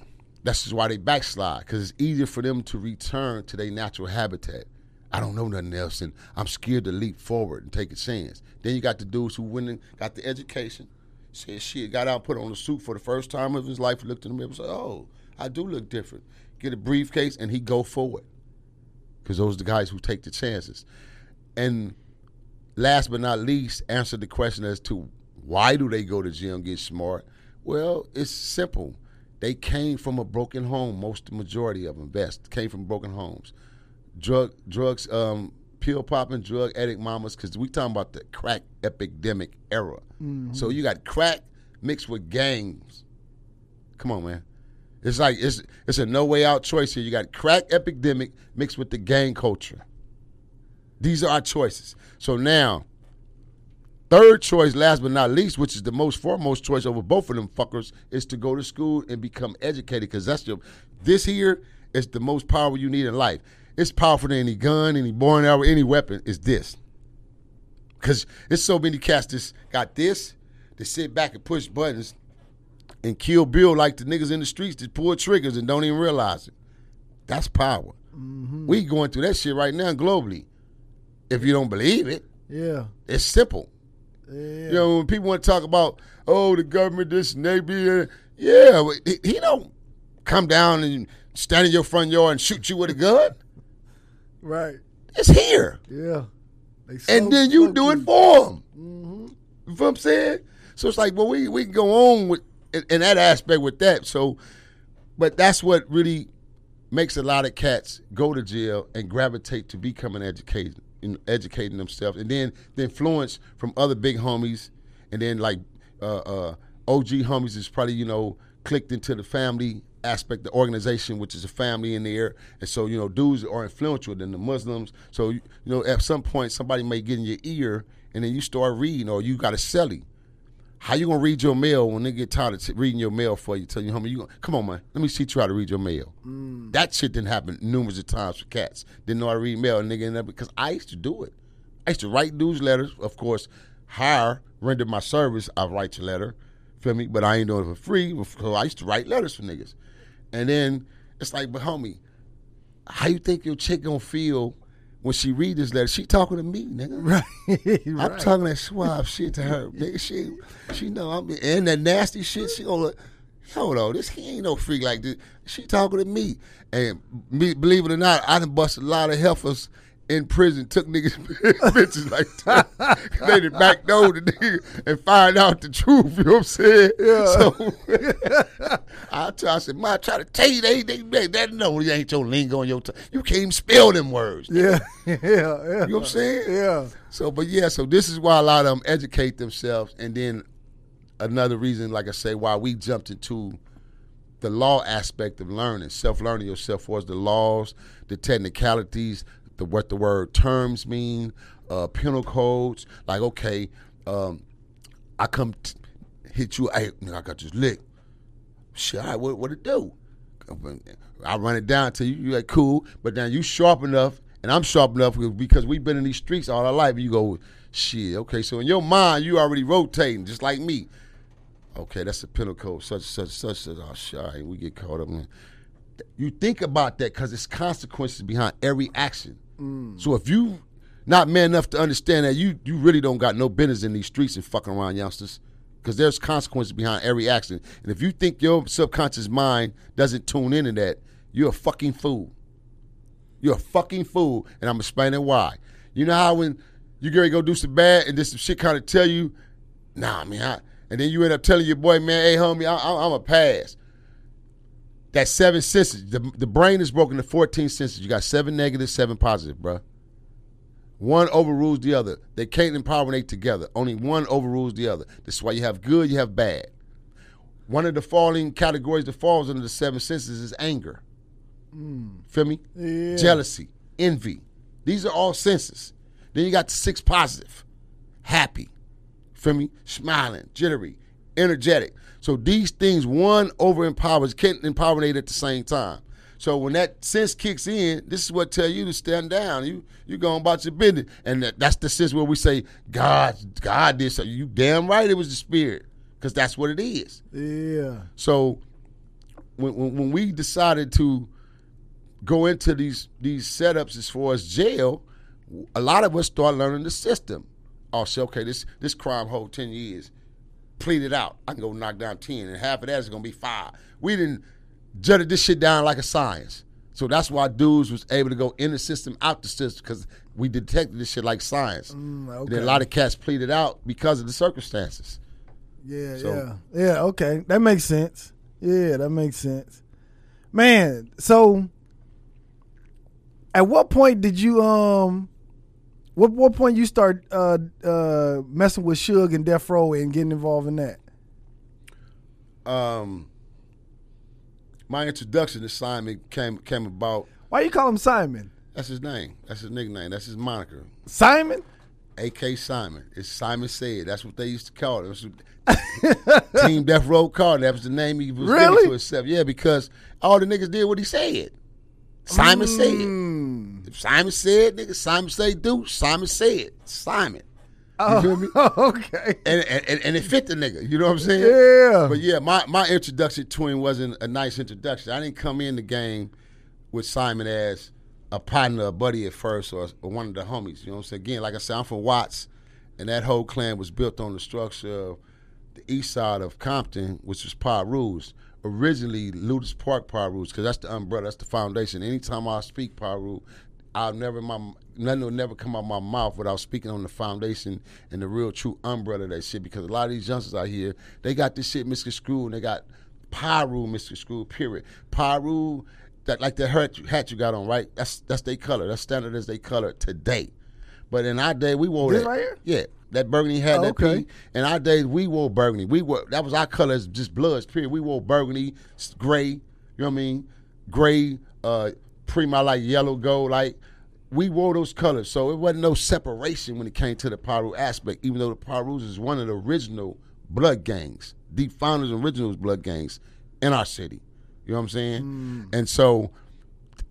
that's just why they backslide because it's easier for them to return to their natural habitat. I don't know nothing else, and I'm scared to leap forward and take a chance. Then you got the dudes who went and got the education, said shit, got out, put on a suit for the first time of his life, looked in the mirror, said, "Oh, I do look different." Get a briefcase, and he go forward because those are the guys who take the chances. And last but not least, answer the question as to why do they go to gym, get smart. Well, it's simple they came from a broken home. Most, majority of them, best came from broken homes. Drug, drugs, um, pill popping, drug addict mamas. Because we talking about the crack epidemic era. Mm-hmm. So you got crack mixed with gangs. Come on, man. It's like it's it's a no way out choice here. You got crack epidemic mixed with the gang culture. These are our choices. So now Third choice, last but not least, which is the most foremost choice over both of them fuckers, is to go to school and become educated. Because that's your this here is the most power you need in life. It's powerful than any gun, any boring arrow, any weapon. Is this? Because it's so many cats that got this. They sit back and push buttons and kill Bill like the niggas in the streets that pull triggers and don't even realize it. That's power. Mm-hmm. We going through that shit right now globally. If you don't believe it,
yeah,
it's simple. Yeah. You know, when people want to talk about, oh, the government, this and they be, yeah, he, he don't come down and stand in your front yard and shoot you with a gun.
Right.
It's here.
Yeah.
and then you do it for them. Mm-hmm. You know what I'm saying? So it's like, well, we we can go on with in, in that aspect with that. So, but that's what really makes a lot of cats go to jail and gravitate to becoming educated in educating themselves, and then the influence from other big homies, and then like uh, uh, OG homies is probably you know clicked into the family aspect, the organization, which is a family in there, and so you know dudes are influential than the Muslims. So you know at some point somebody may get in your ear, and then you start reading, or you got a celly. How you gonna read your mail when they get tired of t- reading your mail for you? Tell you, homie, you gonna, come on, man. Let me teach you how to read your mail. Mm. That shit didn't happen numerous of times for cats. Didn't know how to read mail, and nigga ended up because I used to do it. I used to write newsletters, of course. Hire, render my service. I write your letter, feel me? But I ain't doing it for free. So I used to write letters for niggas, and then it's like, but homie, how you think your chick gonna feel? When she read this letter, she talking to me, nigga. Right. I'm talking that suave shit to her. Nigga, she she know I'm and that nasty shit, she gonna hold on, this he ain't no freak like this. She talking to me. And me, believe it or not, I done bust a lot of heifers in prison took niggas bitches like that. they did back door the nigga and find out the truth. You know what I'm saying? Yeah. So I, tell, I said, "My, I try to tell you they they they, they know you ain't your lingo on your tongue. You can't even spell them words.
Yeah. yeah, yeah. You
know what I'm saying?
Yeah.
So, but yeah, so this is why a lot of them educate themselves, and then another reason, like I say, why we jumped into the law aspect of learning, self learning yourself was the laws, the technicalities, the what the word terms mean, uh, penal codes. Like, okay, um, I come t- hit you. I, I got this lick. Shit, right, what what it do? I run it down to you. You like cool, but now you sharp enough, and I'm sharp enough because we've been in these streets all our life. You go, shit. Okay, so in your mind, you already rotating just like me. Okay, that's the penal code. Such such such such. Oh shit, right, we get caught up. You think about that because it's consequences behind every action. Mm. So if you not man enough to understand that, you you really don't got no business in these streets and fucking around youngsters. Because there's consequences behind every action. And if you think your subconscious mind doesn't tune into that, you're a fucking fool. You're a fucking fool. And I'm explaining why. You know how when You to go do some bad, and then some shit kind of tell you, nah, man. I, and then you end up telling your boy, man, hey, homie, I, I, I'm a pass. That seven senses. The, the brain is broken to 14 senses. You got seven negative, seven positive, bro. One overrules the other. They can't empower together. Only one overrules the other. This is why you have good, you have bad. One of the falling categories that falls under the seven senses is anger. Hmm. Feel me?
Yeah.
Jealousy, envy. These are all senses. Then you got the six positive. Happy. Feel me? Smiling, jittery, energetic. So these things, one over empowers, can't empower at the same time. So when that sense kicks in, this is what tell you to stand down. You you going about your business, and that, that's the sense where we say God, God did so. You damn right, it was the spirit, because that's what it is.
Yeah.
So when, when when we decided to go into these these setups as far as jail, a lot of us start learning the system. Oh, say, okay, this this crime hold ten years. Plead it out. I can go knock down ten, and half of that is gonna be five. We didn't jutted this shit down like a science. So that's why dudes was able to go in the system, out the system, because we detected this shit like science. And then
okay.
a lot of cats pleaded out because of the circumstances.
Yeah,
So-
yeah, yeah. Okay, that makes sense. Yeah, that makes sense. Man, so at what point did you um, what what point you start uh uh messing with Suge and Death Row and getting involved in that?
Um, my introduction to Simon came came about.
Why you call him Simon?
That's his name. That's his nickname. That's his moniker.
Simon?
AK Simon. It's Simon Said. That's what they used to call it. What- Team Death Row called it. That was the name he was
Really?
giving to himself. Yeah, because all the niggas did what he said. Simon said. If Simon said, nigga, Simon say do. Simon said. Simon.
Oh,
feel me?
okay.
And, and and it fit the nigga. You know what I'm saying?
Yeah.
But yeah, my, my introduction to him wasn't a nice introduction. I didn't come in the game with Simon as a partner, a buddy at first, or, or one of the homies. You know what I'm saying? Again, like I said, I'm from Watts, and that whole clan was built on the structure of the east side of Compton, which was Piru's. Originally, Lueders Park Piru's, because that's the umbrella, that's the foundation. Anytime I speak Piru, I'll never my nothing will never come out my mouth without speaking on the foundation and the real true umbrella of that shit. Because a lot of these youngsters out here, they got this shit Mr. misconstrued and they got Piru misconstrued. Period. Piru, that like the hat, hat you got on, right? That's that's their color. That's standard as they color today. But in our day, we wore
This
that.
right here?
Yeah, that burgundy hat.
Oh,
that
okay.
P. In our days, we wore burgundy. We wore that was our colors, just bloods. Period. We wore burgundy, gray. You know what I mean? Gray, uh, prima like yellow, gold. Like we wore those colors, so it wasn't no separation when it came to the Piru aspect. Even though the Pirus is one of the original blood gangs, the founders originals blood gangs in our city. You know what I'm saying? Hmm. And so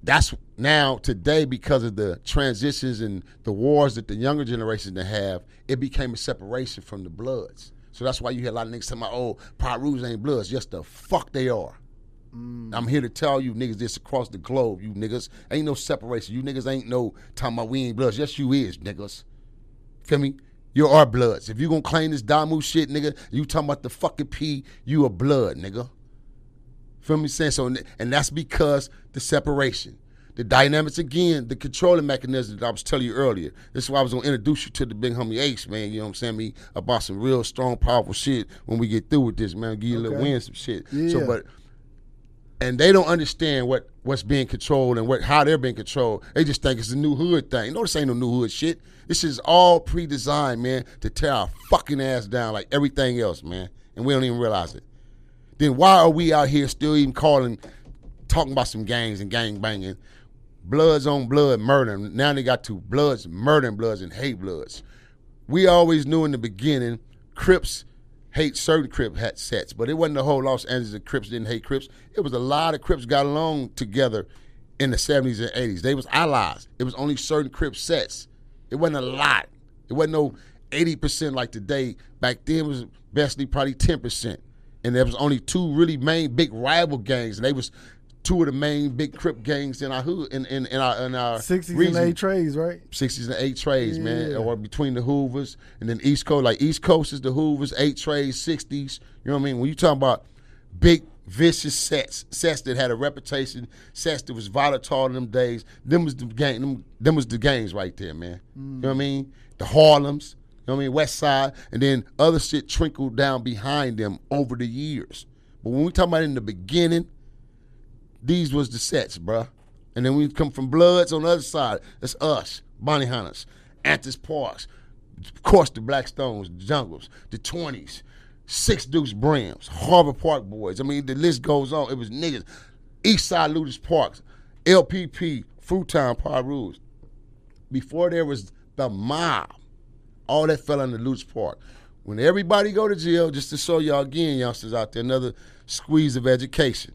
that's now today because of the transitions and the wars that the younger generation to have, it became a separation from the bloods. So that's why you hear a lot of niggas talking about, oh, Pirus ain't bloods. Yes, the fuck they are. Mm. I'm here to tell you niggas this across the globe, you niggas. Ain't no separation. You niggas ain't no talking about we ain't bloods. Yes, you is, niggas. Feel me? You are bloods. If you gonna claim this Damu shit, nigga, you talking about the fucking P, you a blood, nigga. Feel me saying so, and that's because the separation, the dynamics again, the controlling mechanism that I was telling you earlier. This is why I was gonna introduce you to the big homie Ace, man. You know what I'm saying? Me about some real strong, powerful shit when we get through with this, man. Give you a little
Okay.
win, some shit.
Yeah.
So, but and they don't understand what what's being controlled and what how they're being controlled. They just think it's a new hood thing. No, this ain't no new hood shit. This is all pre-designed, man, to tear our fucking ass down like everything else, man. And we don't even realize it. Then why are we out here still even calling, talking about some gangs and gang banging? Bloods on blood murder. Now they got to bloods murdering bloods and hate bloods. We always knew in the beginning, Crips hate certain Crip hat sets, but it wasn't the whole Los Angeles Crips didn't hate Crips. It was a lot of Crips got along together in the 70s and 80s. They was allies. It was only certain Crip sets. It wasn't a lot. It wasn't no 80% like today. Back then was bestly probably 10%. And there was only two really main big rival gangs, and they was two of the main big Crip gangs in our hood in, in, in our in our
Sixties and eight trays, right?
60s and eight trays, man, or between the Hoovers and then East Coast. Like East Coast is the Hoovers, eight trays, 60s. You know what I mean? When you talking about big vicious sets, sets that had a reputation, sets that was volatile in them days. Them was the gang, them, them was the gangs right there, man. You know what I mean? The Harlems, you know what I mean? West Side, and then other shit trickled down behind them over the years. But when we talk about in the beginning, these was the sets, bruh. And then we come from Bloods on the other side. That's us, Bounty Hunters, Athens Parks, of course the Black Stones, the Jungles, the 20s, Six Deuce Brims, Harbor Park Boys. I mean, the list goes on. It was niggas. East Side Lueders Parks, LPP, Fruitown, Rules. Before there was the mob, all that fell under Lueders Park. When everybody go to jail, just to show y'all again, youngsters out there, another squeeze of education.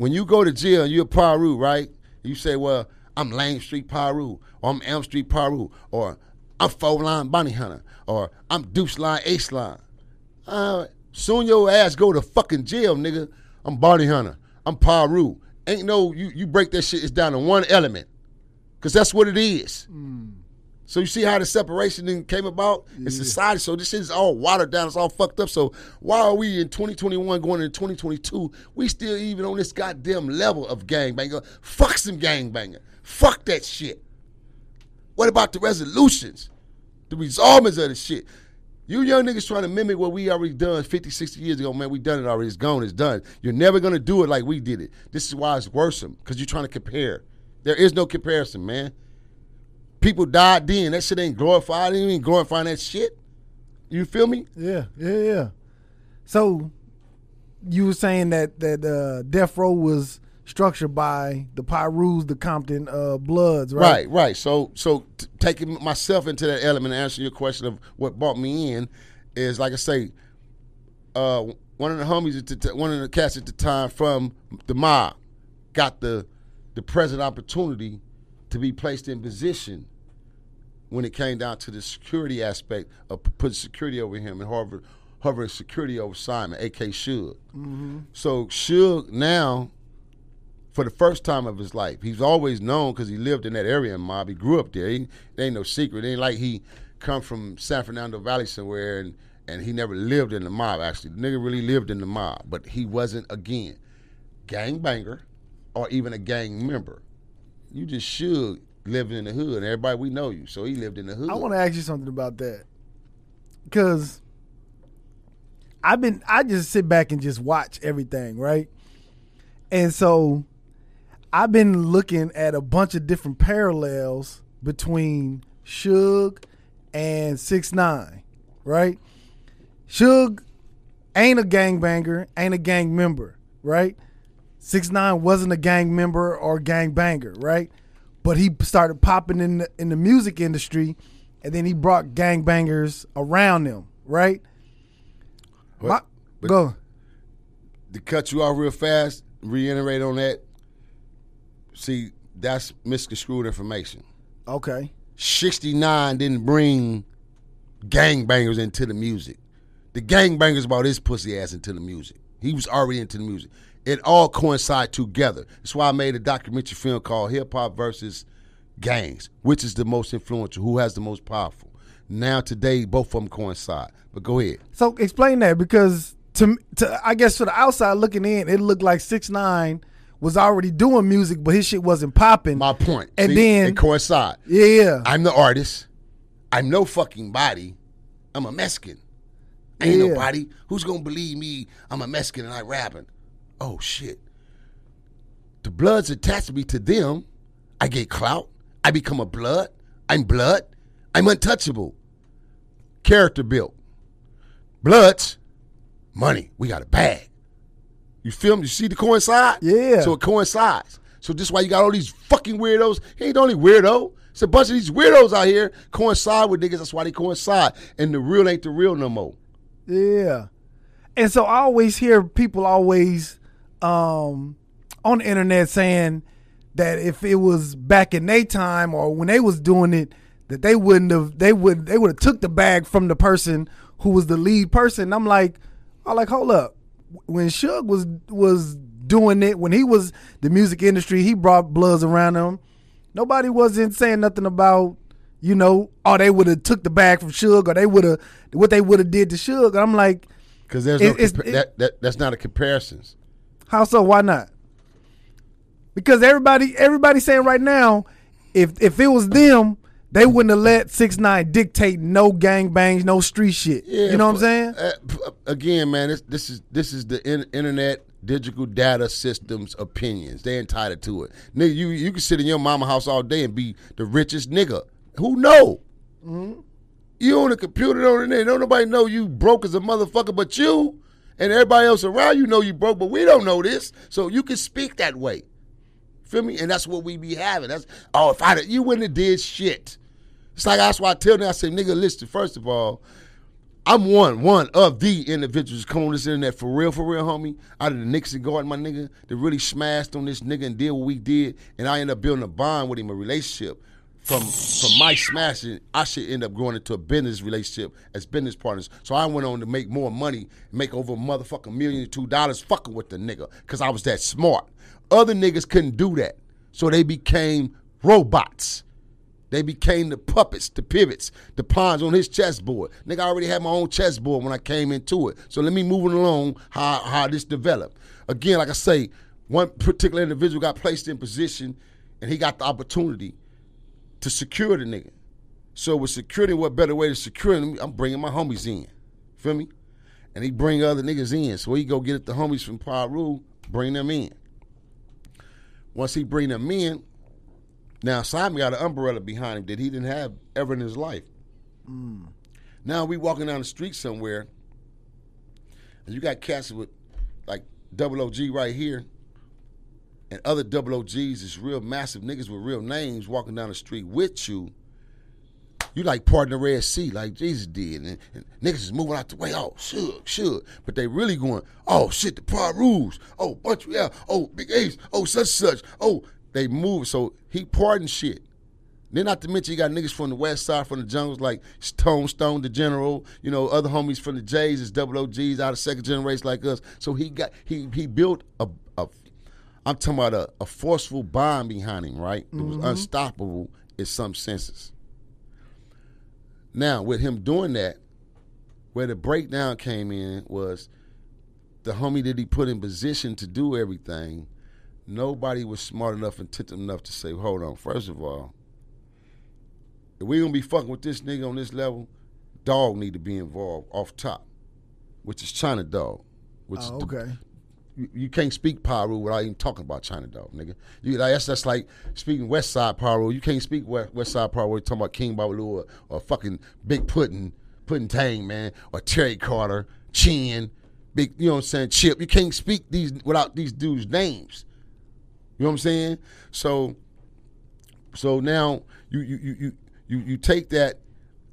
When you go to jail, and you're a Piru, right? You say, well, I'm Lane Street Piru, or I'm Elm Street Piru, or I'm Four Line Bounty Hunter, or I'm Deuce Line Ace Line. Uh, soon your ass go to fucking jail, nigga. I'm Bounty Hunter. I'm Piru. Ain't no, you, you break that shit, it's down to one element. Because that's what it is. So you see how the separation then came about in society. So this shit is all watered down. It's all fucked up. So why are we in 2021 going into 2022? We still even on this goddamn level of gangbanger. Fuck some gangbanger. Fuck that shit. What about the resolutions? The resolvements of the shit? You young niggas trying to mimic what we already done 50, 60 years ago, man. We done it already. It's gone. It's done. You're never going to do it like we did it. This is why it's worrisome, because you're trying to compare. There is no comparison, man. People died then. That shit ain't glorified. Ain't even glorifying that shit. You feel me?
Yeah, yeah, yeah. So you were saying that that uh, Death Row was structured by the Pirus, the Compton uh, Bloods, right?
Right, right. So, so t- taking myself into that element, and answering your question of what brought me in, is like I say, uh, one of the homies, at the t- one of the cats at the time from the mob, got the the present opportunity to be placed in position when it came down to the security aspect of putting security over him and Harvard hovering security over Simon, A.K. Suge. Mm-hmm. So Suge now, for the first time of his life, he's always known because he lived in that area in Mob. He grew up there. He, it ain't no secret. It ain't like he come from San Fernando Valley somewhere and, and he never lived in the mob, actually. The nigga really lived in the mob, but he wasn't, again, gang banger or even a gang member. You just should live in the hood. And everybody, we know you. So he lived in the hood.
I want to ask you something about that because I've been I just sit back and just watch everything, right? And so I've been looking at a bunch of different parallels between Suge and Six Nine, right? Suge ain't a gangbanger, ain't a gang member, right? Six Nine wasn't a gang member or gang banger, right? But he started popping in the, in the music industry, and then he brought gang bangers around him, right?
But-
My-
but-
go.
to cut you off real fast, reiterate on that. See, that's misconstrued information.
Okay.
69 didn't bring gangbangers into the music. The gangbangers brought his pussy ass into the music. He was already into the music. It all coincide together. That's why I made a documentary film called Hip Hop versus Gangs, which is the most influential, who has the most powerful. Now today, both of them coincide. But go ahead.
So explain that because to to I guess for the outside looking in, it looked like six nine was already doing music, but his shit wasn't popping.
My point.
And
See,
then
it coincide.
yeah,
I'm the artist. I'm no fucking body. I'm a Mexican. Ain't
Yeah.
nobody who's gonna believe me. I'm a Mexican and I rapping. Oh shit. The blood's attached me to them. I get clout. I become a blood. I'm blood. I'm untouchable. Character built. Bloods, money. We got a bag. You feel me? You see the coincide?
Yeah.
So it coincides. So this is why you got all these fucking weirdos. He ain't the only weirdo. It's a bunch of these weirdos out here coincide with niggas. That's why they coincide. And the real ain't the real no more.
yeah. And so I always hear people always um, on the internet saying that if it was back in their time or when they was doing it, that they wouldn't have they would they would have took the bag from the person who was the lead person. I'm like, I like hold up. When Suge was was doing it, when he was the music industry, he brought bloods around him. Nobody wasn't saying nothing about, you know, oh they would have took the bag from Suge or they would have what they would have did to Suge. I'm like,
Because there's
It-
no
it's-
compa-
it-
that, that that's not a comparison.
How so? Why not? Because everybody everybody saying right now, if if it was them, they wouldn't have let six nine dictate no gang bangs, no street shit. you know what I'm saying?
Uh, again, man, this, this is this is the in, internet digital data systems opinions. They entitled to it. Nigga, you you can sit in your mama house all day and be the richest nigga. Who know? Mm-hmm. You on the computer on the net. Don't nobody know you broke as a motherfucker but you. And everybody else around you know you broke, but we don't know this. So you can speak that way. Feel me? And that's what we be having. That's oh, if I you wouldn't have did shit. It's like that's why I tell them I say, nigga, listen, first of all, I'm one, one of the individuals come on this internet for real, for real, homie. Out of the Nickerson Garden, my nigga, that really smashed on this nigga and did what we did, and I ended up building a bond with him, a relationship. From from my smashing, I should end up growing into a business relationship as business partners. So I went on to make more money, make over a motherfucking million two dollars fucking with the nigga, cause I was that smart. Other niggas couldn't do that, so they became robots. They became the puppets, the pivots, the pawns on his chessboard. Nigga, I already had my own chessboard when I came into it. So let me move it along how, how this developed. Again, like I say, one particular individual got placed in position and he got the opportunity to secure the nigga. So with security, what better way to secure him? I'm bringing my homies in. Feel me? And he bring other niggas in. So he go get at the homies from Piru, bring them in. Once he bring them in, now Simon got an umbrella behind him that he didn't have ever in his life. Mm. Now we walking down the street somewhere, and you got cats with like double OG right here, and other double OGs is real massive niggas with real names walking down the street with you. You like parting the Red Sea like Jesus did, and, and niggas is moving out the way. Oh, should, should, but they really going. Oh shit, the Pirus. Oh, bunch, of, yeah. Oh, Big Ace. Oh, such such. Oh, they move. So he pardoned shit. Then not to mention you got niggas from the west side, from the jungles like Stone Stone, the General, you know, other homies from the J's is double OGs out of second generation like us. So he got he he built a I'm talking about a, a forceful bond behind him, right? It was mm-hmm. unstoppable in some senses. Now, with him doing that, where the breakdown came in was the homie that he put in position to do everything – nobody was smart enough and attentive enough to say, hold on, first of all, if we gonna be fucking with this nigga on this level, dog need to be involved off top, which is China Dog. Which
oh, okay. The,
you, you, can't speak Piru without even talking about China Dog, nigga. You, that's that's like speaking West Side Piru. You can't speak West, West Side. You're talking about King Babalu or, or fucking Big Puddin, Puddin Tang, man, or Terry Carter, Chin, Big, you know what I'm saying, Chip. You can't speak these without these dudes' names. You know what I'm saying? So so now you you you you you take that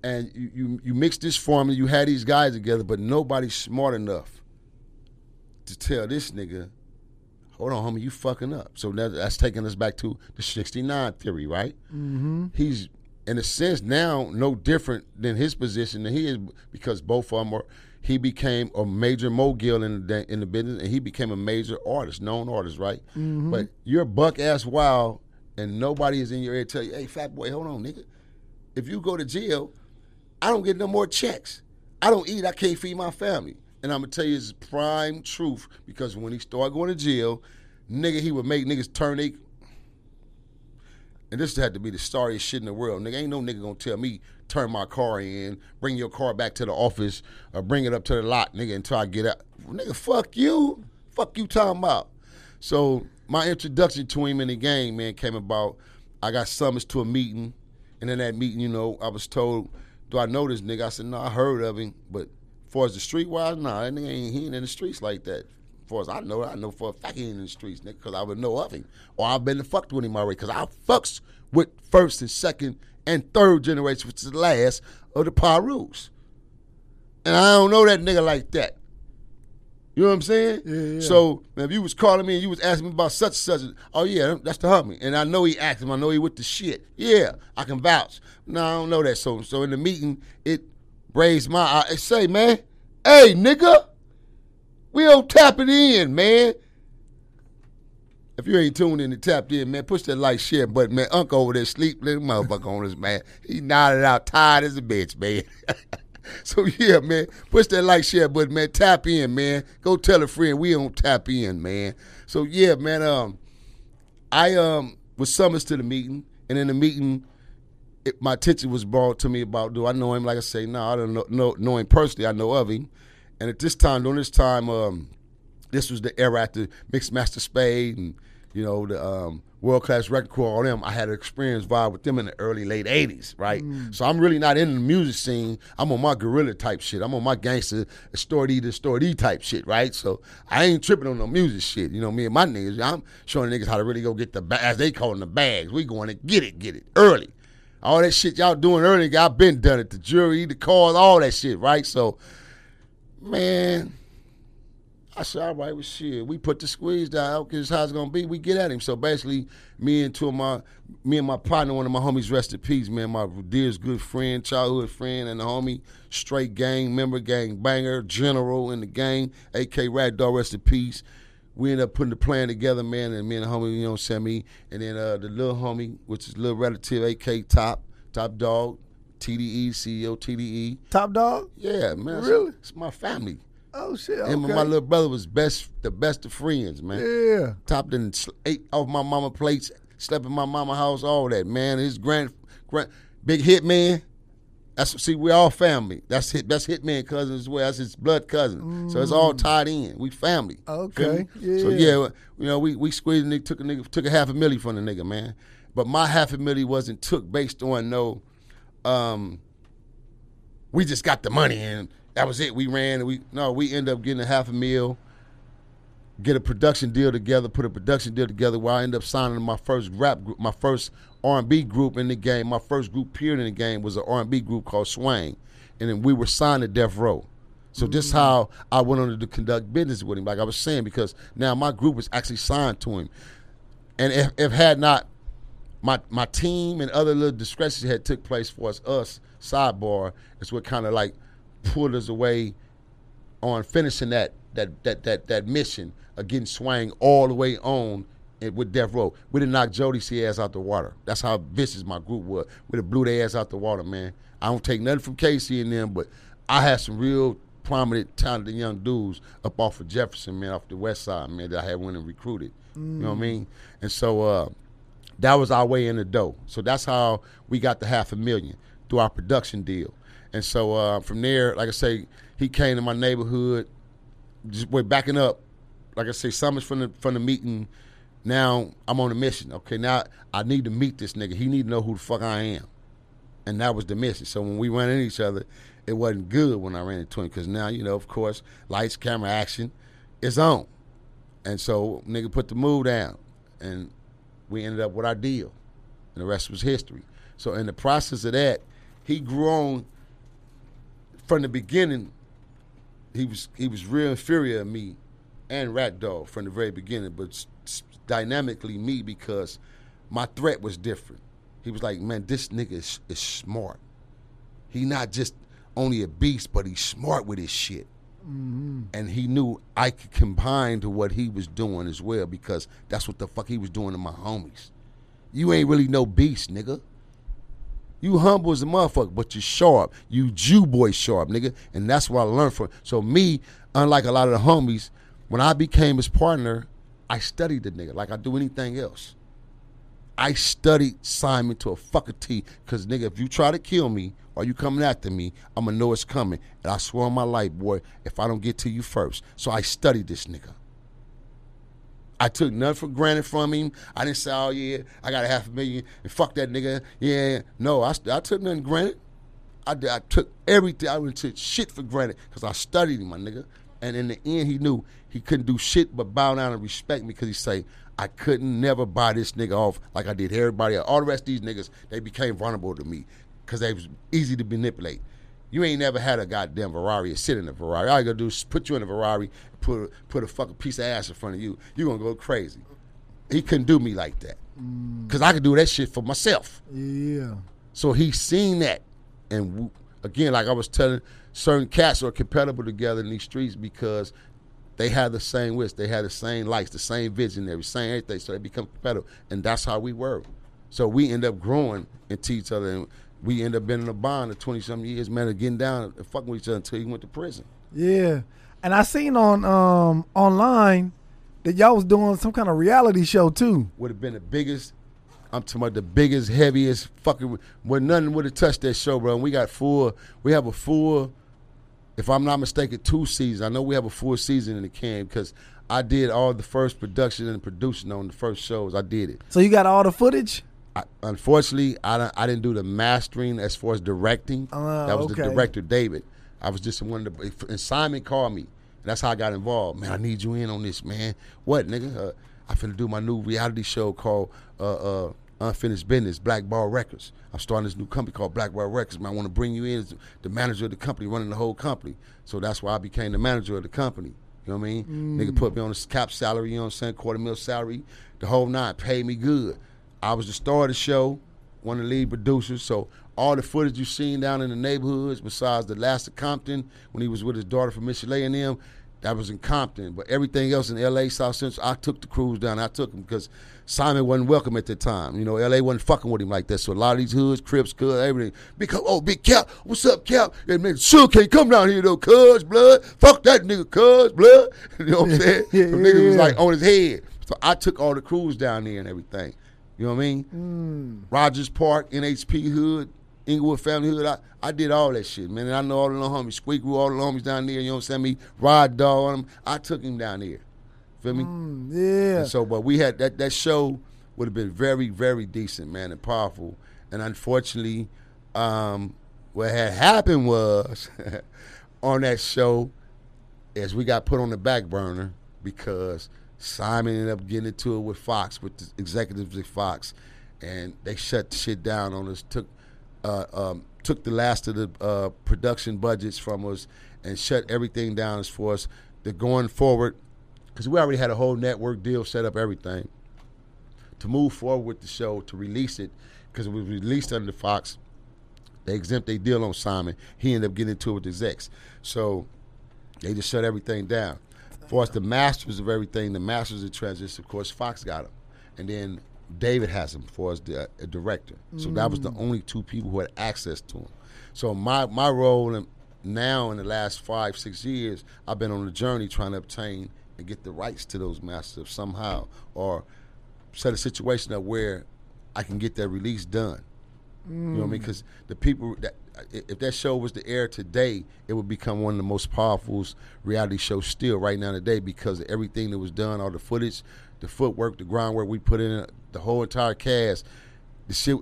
and you you, you mix this formula, you had these guys together, but nobody's smart enough to tell this nigga, hold on, homie, you fucking up. So that, that's taking us back to the 69 theory, right?
Mm-hmm.
He's in a sense now no different than his position than he is because both of them are he became a major mogul in the in the business, and he became a major artist, known artist, right?
Mm-hmm.
But you're buck ass wild, and nobody is in your ear to tell you, "Hey, fat boy, hold on, nigga. If you go to jail, I don't get no more checks. I don't eat. I can't feed my family." And I'm gonna tell you his prime truth because when he started going to jail, nigga, he would make niggas turn they and this had to be the sorriest shit in the world. Nigga, ain't no nigga gonna tell me turn my car in, bring your car back to the office, or bring it up to the lot, nigga, until I get out. Nigga, fuck you. Fuck you talking about. So my introduction to him in the game, man, came about. I got summoned to a meeting, and in that meeting, you know, I was told, "Do I know this nigga?" I said, "No, I heard of him, but far as the streetwise, nah, that nigga ain't he ain't in the streets like that." far as I know, I know for a fact he ain't in the streets, nigga, because I would know of him. Or I've been fucked with him already, because I fucks with first and second and third generation, which is the last of the Pirus. And I don't know that nigga like that. You know what I'm saying?
Yeah, yeah.
So if you was calling me and you was asking me about such and such, oh yeah, that's the homie. And I know he active. I know he with the shit. Yeah, I can vouch. No, I don't know that. So so in the meeting, it raised my I say, man, hey nigga, we don't tap it in, man. If you ain't tuned in and tapped in, man, push that like share button, man. Uncle over there sleep, little motherfucker on us, man. He nodded out, tired as a bitch, man. so yeah, man, push that like share button, man. Tap in, man. Go tell a friend we don't tap in, man. So yeah, man. Um, I um was summoned to the meeting, and in the meeting, it, my attention was brought to me about do I know him? Like I say, no, I don't know, know know him personally. I know of him, and at this time, during this time, um, this was the era after Mixmaster Spade and you know the um, World Class Wreckin' Cru, all them. I had an experience vibe with them in the early late '80s, right? So I'm really not in the music scene. I'm on my guerrilla type shit. I'm on my gangster story D to story D type shit, right? So I ain't tripping on no music shit. You know, me and my niggas, I'm showing niggas how to really go get the ba- as they call them the bags. We going to get it, get it early. All that shit y'all doing early, I've been done it. The jury, the cars, all that shit, right? So, man, I said, all right, well, shit. We put the squeeze down because how it's gonna be. We get at him. So basically, me and two of my, me and my partner, one of my homies, rest in peace, man. My dearest good friend, childhood friend, and the homie, straight gang member, gang banger, general in the gang, AK Rat Dog, rest in peace. We ended up putting the plan together, man, and me and the homie, you know, send me, and then uh, the little homie, which is little relative, AK Top, Top Dawg, TDE, CEO TDE.
Top Dawg?
Yeah, man.
Really?
It's my family.
Oh shit.
Him and my little brother was best, the best of friends, man.
Yeah.
Topped and ate off my mama plates, slept in my mama house, all that, man. His grand, grand big hit man. That's see, we all family. That's hit. That's hitman cousin as well. That's his blood cousin. So it's all tied in. We family.
Okay,
me? So
yeah.
yeah, you know, we we squeezed a nigga, took a nigga, took a half a milli from the nigga, man. But my half a milli wasn't took based on no. Um, we just got the money and that was it. We ran. And we no, we end up getting a half a meal get a production deal together, put a production deal together where I end up signing my first rap group, my first R&B group in the game. My first group period in the game was an R&B group called Swang, and then we were signed to Death Row. So this mm. how I went on to conduct business with him, like I was saying, because now my group was actually signed to him, and if, if had not my my team and other little discrepancies had took place for us, us sidebar is what kind of like pulled us away on finishing that that that that that mission of getting swang all the way on with Death Row. We didn't knock Jodeci ass out the water. That's how vicious my group was. We done blew their ass out the water, man. I don't take nothing from K-Ci and them, but I had some real prominent, talented young dudes up off of Jefferson, man, off the west side, man, that I had went and recruited. You know what I mean? And so uh, that was our way in the dough. So that's how we got the half a million through our production deal. And so uh, from there, like I say, he came to my neighborhood. Just we're backing up. Like I say, summons from the from the meeting. Now I'm on a mission. Okay, now I need to meet this nigga. He need to know who the fuck I am. And that was the mission. So when we ran into each other, it wasn't good when I ran into him because now you know, of course, lights, camera, action, is on. And so nigga put the move down, and we ended up with our deal, and the rest was history. So in the process of that, he grew on from the beginning. He was he was real inferior to me and Rat Dog from the very beginning, but dynamically me because my threat was different. He was like, man, this nigga is, is smart. He not just only a beast, but he's smart with his shit. Mm-hmm. And he knew I could combine to what he was doing as well because that's what the fuck he was doing to my homies. You ain't really no beast, nigga. You humble as a motherfucker, but you sharp. You Jew boy sharp, nigga. And that's what I learned from. So me, unlike a lot of the homies, when I became his partner, I studied the nigga like I do anything else. I studied Simon to a fucking T. Cause nigga, if you try to kill me or you coming after me, I'ma know it's coming. And I swear on my life, boy, if I don't get to you first. So I studied this nigga. I took nothing for granted from him. I didn't say, oh yeah, I got a half a million and fuck that nigga. Yeah, no, I, I took nothing granted. I, did- I took everything. I went took shit for granted because I studied him, my nigga. And in the end, he knew he couldn't do shit but bow down and respect me because he say, I couldn't never buy this nigga off like I did everybody else. All the rest of these niggas, they became vulnerable to me because they was easy to manipulate. You ain't never had a goddamn Ferrari or sit in a Ferrari. All you gotta do is put you in a Ferrari, put put a fucking piece of ass in front of you. You gonna go crazy. He couldn't do me like that mm. because I could do that shit for myself.
Yeah.
So he seen that, and again, like I was telling, certain cats are compatible together in these streets because they had the same wish, they had the same likes, the same visionary, same everything. So they become compatible, and that's how we were. So we end up growing into each other, and we end up being in a bond of twenty something years, man, of getting down and fucking with each other until he went to prison.
Yeah, and I seen on um online that y'all was doing some kind of reality show too.
Would have been the biggest. I'm talking about the biggest, heaviest fucking. Where nothing would have touched that show, bro. And we got full. We have a full. If I'm not mistaken, two seasons. I know we have a full season in the can because I did all the first production and producing on the first shows. I did it.
So you got all the footage?
I, unfortunately, I I didn't do the mastering as far as directing.
Uh,
that was
okay.
the director, David. I was just one of the. And Simon called me. That's how I got involved. Man, I need you in on this, man. What, nigga? Uh, I finna do my new reality show called uh, uh, Unfinished Business, Black Ball Records. I'm starting this new company called Black Ball Records. Man, I want to bring you in as the manager of the company, running the whole company. So that's why I became the manager of the company. You know what I mean? Mm. Nigga put me on a cap salary, you know what I'm saying? Quarter mil salary, the whole nine, paid me good. I was the star of the show, one of the lead producers. So all the footage you've seen down in the neighborhoods, besides the last of Compton, when he was with his daughter from Michigan and them, that was in Compton. But everything else in L.A., South Central, I took the crews down. I took them because Simon wasn't welcome at the time. You know, L.A. wasn't fucking with him like that. So a lot of these hoods, Crips, Cuz, everything. Because, oh, Big Cap, what's up, Cap? And man, sure can't come down here, though, Cuz, blood. Fuck that nigga, Cuz, blood. You know what I'm saying?
Yeah,
the nigga was like on his head. So I took all the crews down there and everything. You know what I mean?
Mm.
Rogers Park, NHP Hood, Inglewood Family Hood. I, I did all that shit, man. And I know all the little homies. Squeak grew all the homies down there. You know what I'm saying? Me, Rod Dog, on them. I took him down there. Feel me?
Mm, yeah.
And so, but we had that that show would have been very, very decent, man, and powerful. And unfortunately, um, what had happened was on that show, is we got put on the back burner because Simon ended up getting into it with Fox, with the executives at Fox, and they shut the shit down on us. Took uh, um, took the last of the uh, production budgets from us and shut everything down as far as the going forward because we already had a whole network deal set up, everything to move forward with the show to release it because it was released under Fox. They exempt their deal on Simon. He ended up getting into it with the execs. So they just shut everything down. For us, the masters of everything, the masters of transition, of course, Fox got them. And then David has him for us, the uh, director. So that was the only two people who had access to him. So my, my role in, now in the last five, six years, I've been on a journey trying to obtain and get the rights to those masters somehow or set a situation up where I can get that release done. You know what I mean? Mm. Because the people that if that show was to air today, it would become one of the most powerful reality shows still right now today because of everything that was done, all the footage, the footwork, the groundwork we put in, the whole entire cast, the shit.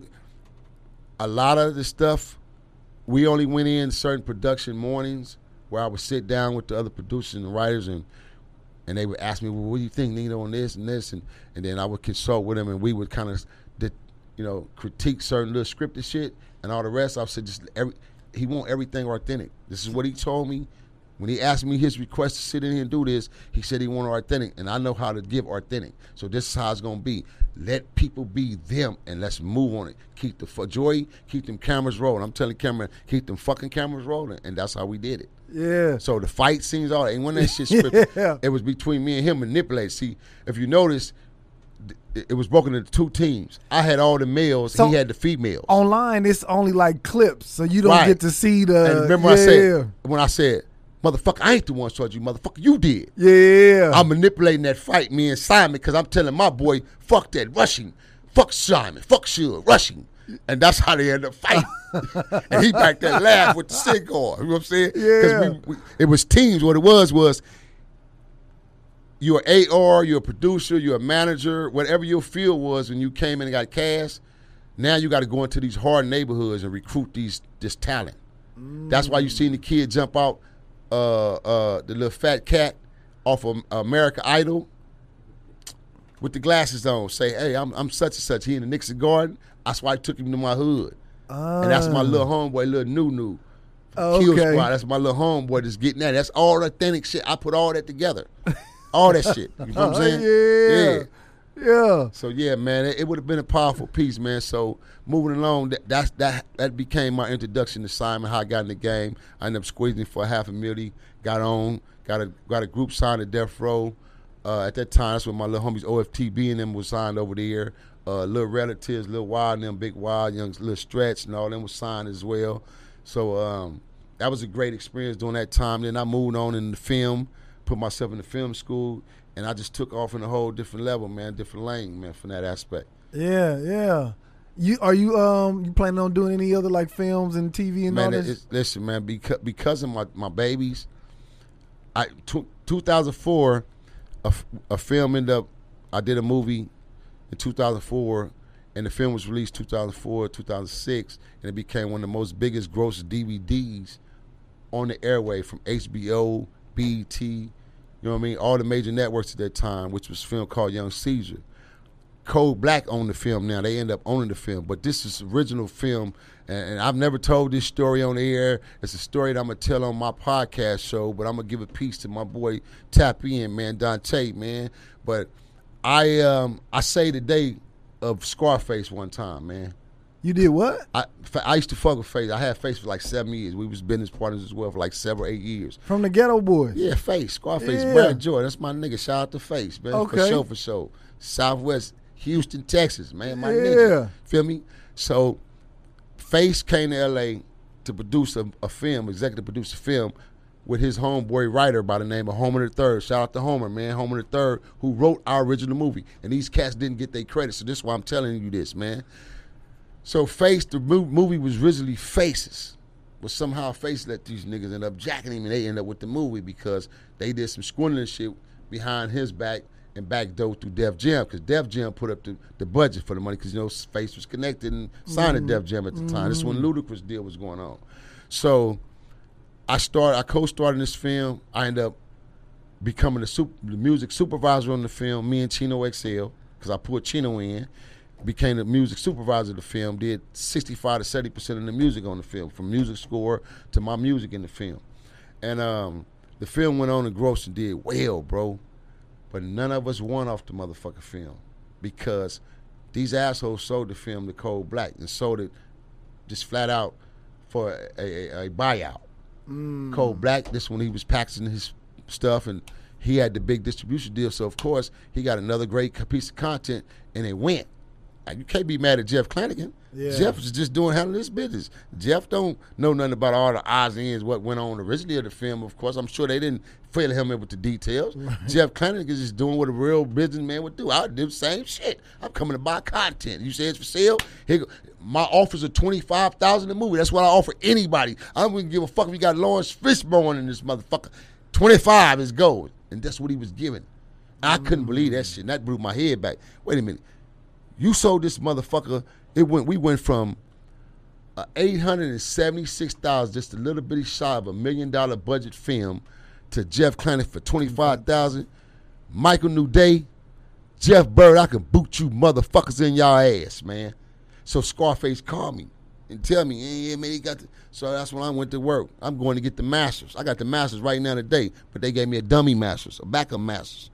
A lot of the stuff, we only went in certain production mornings where I would sit down with the other producers and writers and and they would ask me, well, what do you think, Nino, on this and this, and and then I would consult with them, and we would kind of, you know, critique certain little scripted shit, and all the rest. I said, just every, he want everything authentic. This is what he told me when he asked me his request to sit in here and do this. He said he wanted authentic, and I know how to give authentic. So this is how it's gonna be. Let people be them, and let's move on it. Keep the joy, keep them cameras rolling. I'm telling camera, keep them fucking cameras rolling, and that's how we did it.
Yeah.
So the fight scenes, all that, and when that shit scripted,
Yeah.
it was between me and him manipulated. See, if you notice, it was broken into two teams. I had all the males,
So-
he had the females.
Online, it's only like clips, so you don't
Right.
get to see the.
and remember
yeah,
I said when I said, "Motherfucker, I ain't the one told you, motherfucker, you did."
Yeah.
I'm manipulating that fight, me and Simon, because I'm telling my boy, "Fuck that rushing, fuck Simon, fuck Suge, rushing," and that's how they end up fighting. and he back there laugh with the cigar. You know what I'm saying?
Yeah.
it was teams. What it was was you're AR, you're a producer, you're a manager, whatever your field was when you came in and got cast. Now you got to go into these hard neighborhoods and recruit these this talent. That's why you seen the kid jump out, uh, uh, the little fat cat off of America Idol with the glasses on. Say, hey, I'm I'm such and such. He in the Nickerson Garden. That's why I took him to my hood, and that's my little homeboy, little Nunu.
Oh,
Kill
okay.
Squad. That's my little homeboy that's getting that. That's all authentic shit. I put all that together. all that shit. You know what I'm saying?
Yeah. Yeah.
So yeah, man, it, it would have been a powerful piece, man. So moving along, that that's, that that became my introduction to Simon. How I got in the game. I ended up squeezing for a half a milli. Got on. Got a got a group signed to Death Row. Uh, at that time, that's when my little homies OFTB and them was signed over there. Uh, little relatives, little wild, and them big wild, young little stretch, and all them was signed as well. So um, that was a great experience during that time. Then I moved on in the film, put myself in the film school, and I just took off in a whole different level, man, different lane, man, from that aspect.
Yeah, yeah. You are you um you planning on doing any other like films and TV and
man,
all this?
listen, man, because because of my, my babies, I t- 2004, a film ended up. I did a movie in 2004, and the film was released 2004, 2006, and it became one of the most biggest gross DVDs on the airway from HBO, BT, you know what I mean, all the major networks at that time, which was a film called Young Caesar. Code Black owned the film now. They end up owning the film, but this is original film, and, I've never told this story on the air. It's a story that I'm gonna tell on my podcast show, but I'm gonna give a piece to my boy Tap In, man, Dante, man. But I um I say the day of Scarface one time, man.
you did what?
I, I used to fuck with Face. I had Face for like seven years. We was business partners as well for like seven or eight years.
From the Geto Boys.
Yeah, Face, Scarface,
Yeah.
Brad Joy. That's my nigga. Shout out to Face, man. For
Okay.
sure, for sure. Southwest Houston, Texas, man. My
Yeah.
nigga. Feel me? So, Face came to LA to produce a, a film, executive produce a film with his homeboy writer by the name of Homer the Third. Shout out to Homer, man. Homer the Third, who wrote our original movie. And these cats didn't get their credit. So this is why I'm telling you this, man. So Face, the movie was originally Faces. But somehow Face let these niggas end up jacking him and they end up with the movie because they did some squandering shit behind his back and backdoor through Def Jam because Def Jam put up the, the budget for the money because you know Face was connected and signed to Def Jam at the time. This is when mm. Ludacris deal was going on. So I started, I co-starred in this film. I ended up becoming the, super, the music supervisor on the film. Me and Chino XL because I put Chino in. Became the music supervisor of the film. Did 65 to 70 percent of the music on the film, from music score to my music in the film. And um, the film went on and grossed and did well, bro. But none of us won off the motherfucking film because these assholes sold the film to Code Black and sold it just flat out for a, a, a buyout. Mm. Code Black, this when he was packaging his stuff and he had the big distribution deal. So of course he got another great piece of content and it went. Like, you can't be mad at Jeff Clanagan.
Yeah.
Jeff is just doing handling his business. Jeff don't know nothing about all the odds and ends what went on originally of the film. Of course, I'm sure they didn't fill him in with the details. Jeff Clanagan is just doing what a real businessman would do. I do the same shit. I'm coming to buy content. You say it's for sale. Here, go- my offers are twenty five thousand a movie. That's what I offer anybody. I'm gonna give a fuck if you got Laurence Fishburne in this motherfucker. Twenty five is gold, and that's what he was giving. I couldn't mm. believe that shit. That blew my head back. Wait a minute. You sold this motherfucker. It went. We went from uh, a six thousand, just a little bitty shy of a million dollar budget film, to Jeff Clancy for twenty five thousand. Michael New Day, Jeff Bird. I can boot you motherfuckers in y'all ass, man. So Scarface called me and tell me, yeah, yeah, man, he got. The, so that's when I went to work. I'm going to get the masters. I got the masters right now today, but they gave me a dummy masters, a backup masters.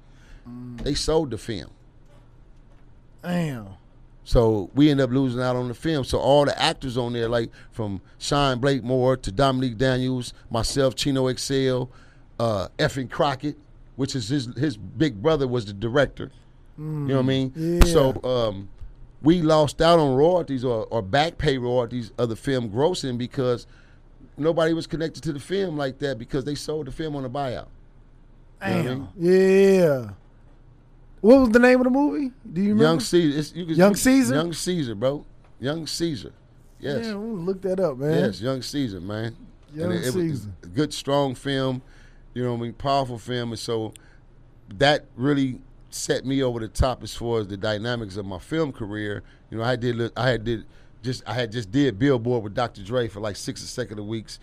They sold the film.
Damn.
So we end up losing out on the film. So all the actors on there, like from Shine Blake Moore to Dominique Daniels, myself, Chino XL, uh, Affion Crockett, which is his his big brother was the director. You know what I mean?
Yeah.
So um, we lost out on royalties or, or back pay royalties of the film grossing because nobody was connected to the film like that because they sold the film on a buyout. You know I
Damn.
mean?
Yeah. What was the name of the movie? Do you remember?
Young Caesar. It's, you can,
Young Caesar?
Young Caesar, bro. Young Caesar. Yes.
Yeah, we'll look that up, man.
Yes, Young Caesar, man.
Young
it, it was
Caesar.
a good, strong film. You know, what I mean, powerful film, and so that really set me over the top as far as the dynamics of my film career. You know, I did, I had did just, I had just did Billboard with Dr. Dre for like six consecutive weeks.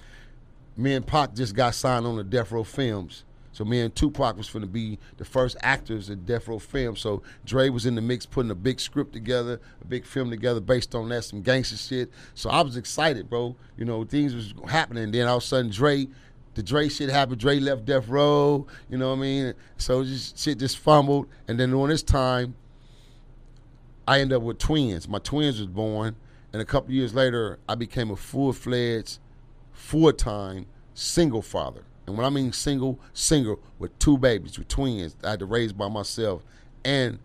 Me and Pac just got signed on the Death Row Films. So me and Tupac was going to be the first actors in Death Row Films. So Dre was in the mix, putting a big script together, a big film together based on that, some gangster shit. So I was excited, bro. You know, things was happening. Then all of a sudden, Dre, the Dre shit happened. Dre left Death Row. You know what I mean? So just shit just fumbled. And then on this time, I ended up with twins. My twins was born, and a couple years later, I became a full fledged, full time single father. And when I mean single, single with two babies, with twins, I had to raise by myself, and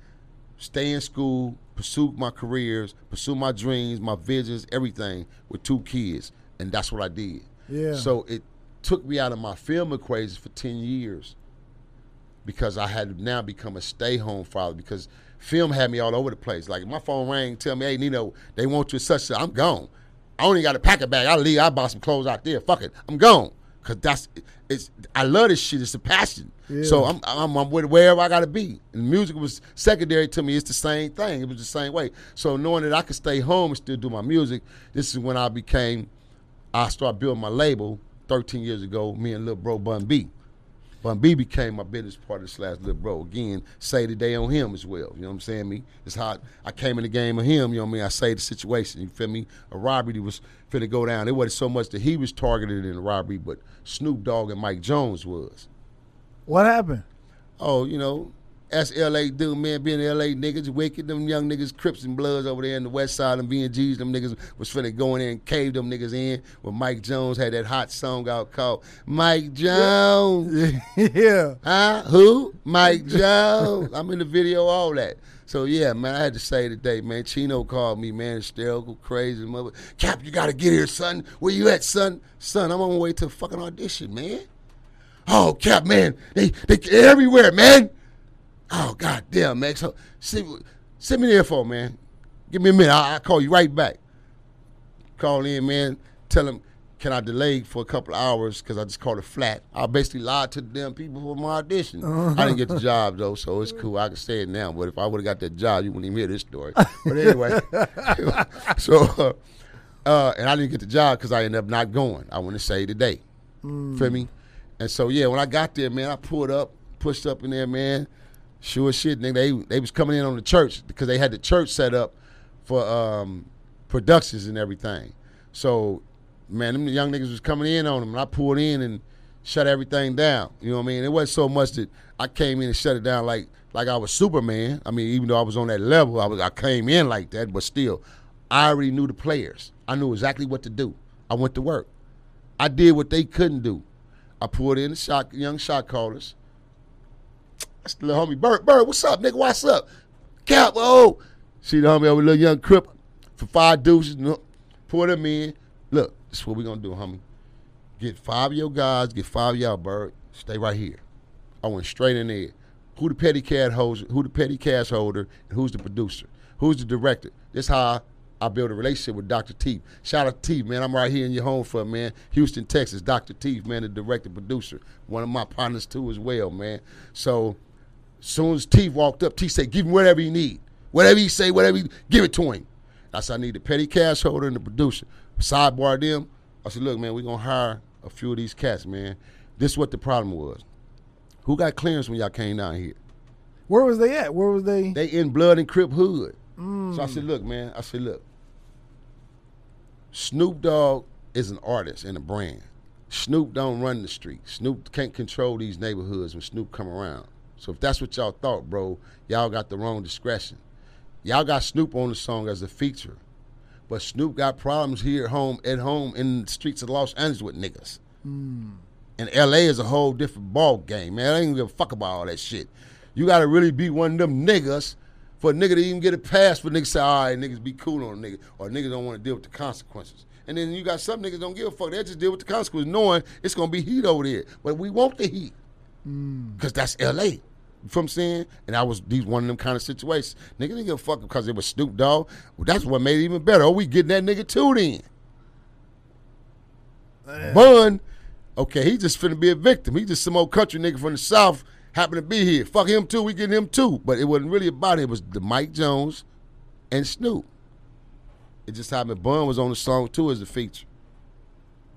stay in school, pursue my careers, pursue my dreams, my visions, everything with two kids, and that's what I did.
Yeah.
So it took me out of my film equation for ten years because I had now become a stay-home father because film had me all over the place. Like my phone rang, tell me, hey Nino, they want you such. I'm gone. I only got a pack of bag. I leave. I buy some clothes out there. Fuck it. I'm gone. Cause that's it's. I love this shit. It's a passion.
Yeah.
So I'm, I'm I'm with wherever I gotta be. And music was secondary to me. It's the same thing. It was the same way. So knowing that I could stay home and still do my music, this is when I became. I started building my label 13 years ago. Me and little bro Bun B. Bun B became my business partner slash little bro. Again, say the day on him as well. You know what I'm saying? Me, it's how I came in the game of him. You know what I mean? I say the situation. You feel me? A robbery was finna go down. It wasn't so much that he was targeted in the robbery, but Snoop Dogg and Mike Jones was.
What happened?
Oh, you know, that's LA dude, man, being LA niggas, wicked, them young niggas, Crips and Bloods over there in the west side, and being G's, them niggas was finna go in there and cave them niggas in. When Mike Jones had that hot song out called Mike Jones.
yeah.
Huh? Who? Mike Jones. I'm in the video, all that. So yeah, man, I had to say today, man. Chino called me, man, hysterical, crazy mother. Cap, you gotta get here, son. Where you at, son? Son, I'm on my way to a fucking audition, man. Oh, Cap, man, they they everywhere, man. Oh, god damn, man. So send, send me the info, man. Give me a minute. I'll, I'll call you right back. Call in, man. Tell him, can I delay for a couple of hours because I just called it flat. I basically lied to the damn people for my audition. I didn't get the job though, so it's cool. I can say it now. But if I would have got that job, you wouldn't even hear this story. But anyway, so uh, uh, and I didn't get the job because I ended up not going. I want to say today, feel me? And so yeah, when I got there, man, I pulled up, pushed up in there, man. Sure shit, nigga. They they was coming in on the church because they had the church set up for um, productions and everything. So, man, them young niggas was coming in on them, and I pulled in and shut everything down. You know what I mean? It wasn't so much that I came in and shut it down like like I was Superman. I mean, even though I was on that level, I was I came in like that, but still, I already knew the players. I knew exactly what to do. I went to work. I did what they couldn't do. I pulled in the shot, young shot callers. That's the little homie Bird. Bird, what's up, nigga? What's up? Cap, oh. See the homie over little young crip for five deuces. Pour them in. Look, this is what we gonna do, homie. Get five of your guys, get five of y'all, Bird. Stay right here. I went straight in there. Who the petty cash holder? Who the petty cash holder? And who's the producer? Who's the director? This how I build a relationship with Dr. Teeth. Shout out to Teeth, man. I'm right here in your home for man. Houston, Texas. Dr. Teeth, man, the director, producer. One of my partners too as well, man. So soon as Teeth walked up, Teeth said, give him whatever you need. Whatever he say, whatever you give it to him. I said, I need the petty cash holder and the producer. Sidebar them. I said, look, man, we're gonna hire a few of these cats, man. This is what the problem was. Who got clearance when y'all came down here?
Where was they at? Where was they?
They in blood and crip hood. So I mm. said, look, man. I said, look. Snoop Dogg is an artist and a brand. Snoop don't run the street. Snoop can't control these neighborhoods when Snoop come around. So if that's what y'all thought, bro, y'all got the wrong discretion. Y'all got Snoop on the song as a feature, but Snoop got problems here at home, at home in the streets of Los Angeles with niggas. Hmm. And LA is a whole different ball game, man. I ain't give a fuck about all that shit. You gotta really be one of them niggas for a nigga to even get a pass for niggas say, all right, niggas be cool on a nigga, or niggas don't want to deal with the consequences. And then you got some niggas don't give a fuck. They just deal with the consequences, knowing it's gonna be heat over there. But we want the heat. Hmm. Cause that's LA. You feel what I'm saying? And I was these one of them kind of situations. Nigga didn't give a fuck because it was Snoop Dogg. Well, that's what made it even better. Oh, we getting that nigga too then. Bun, okay, he just finna be a victim. He just some old country nigga from the South happened to be here. Fuck him too, we getting him too. But it wasn't really about it. It was the Mike Jones and Snoop. It just happened Bun was on the song too as a feature.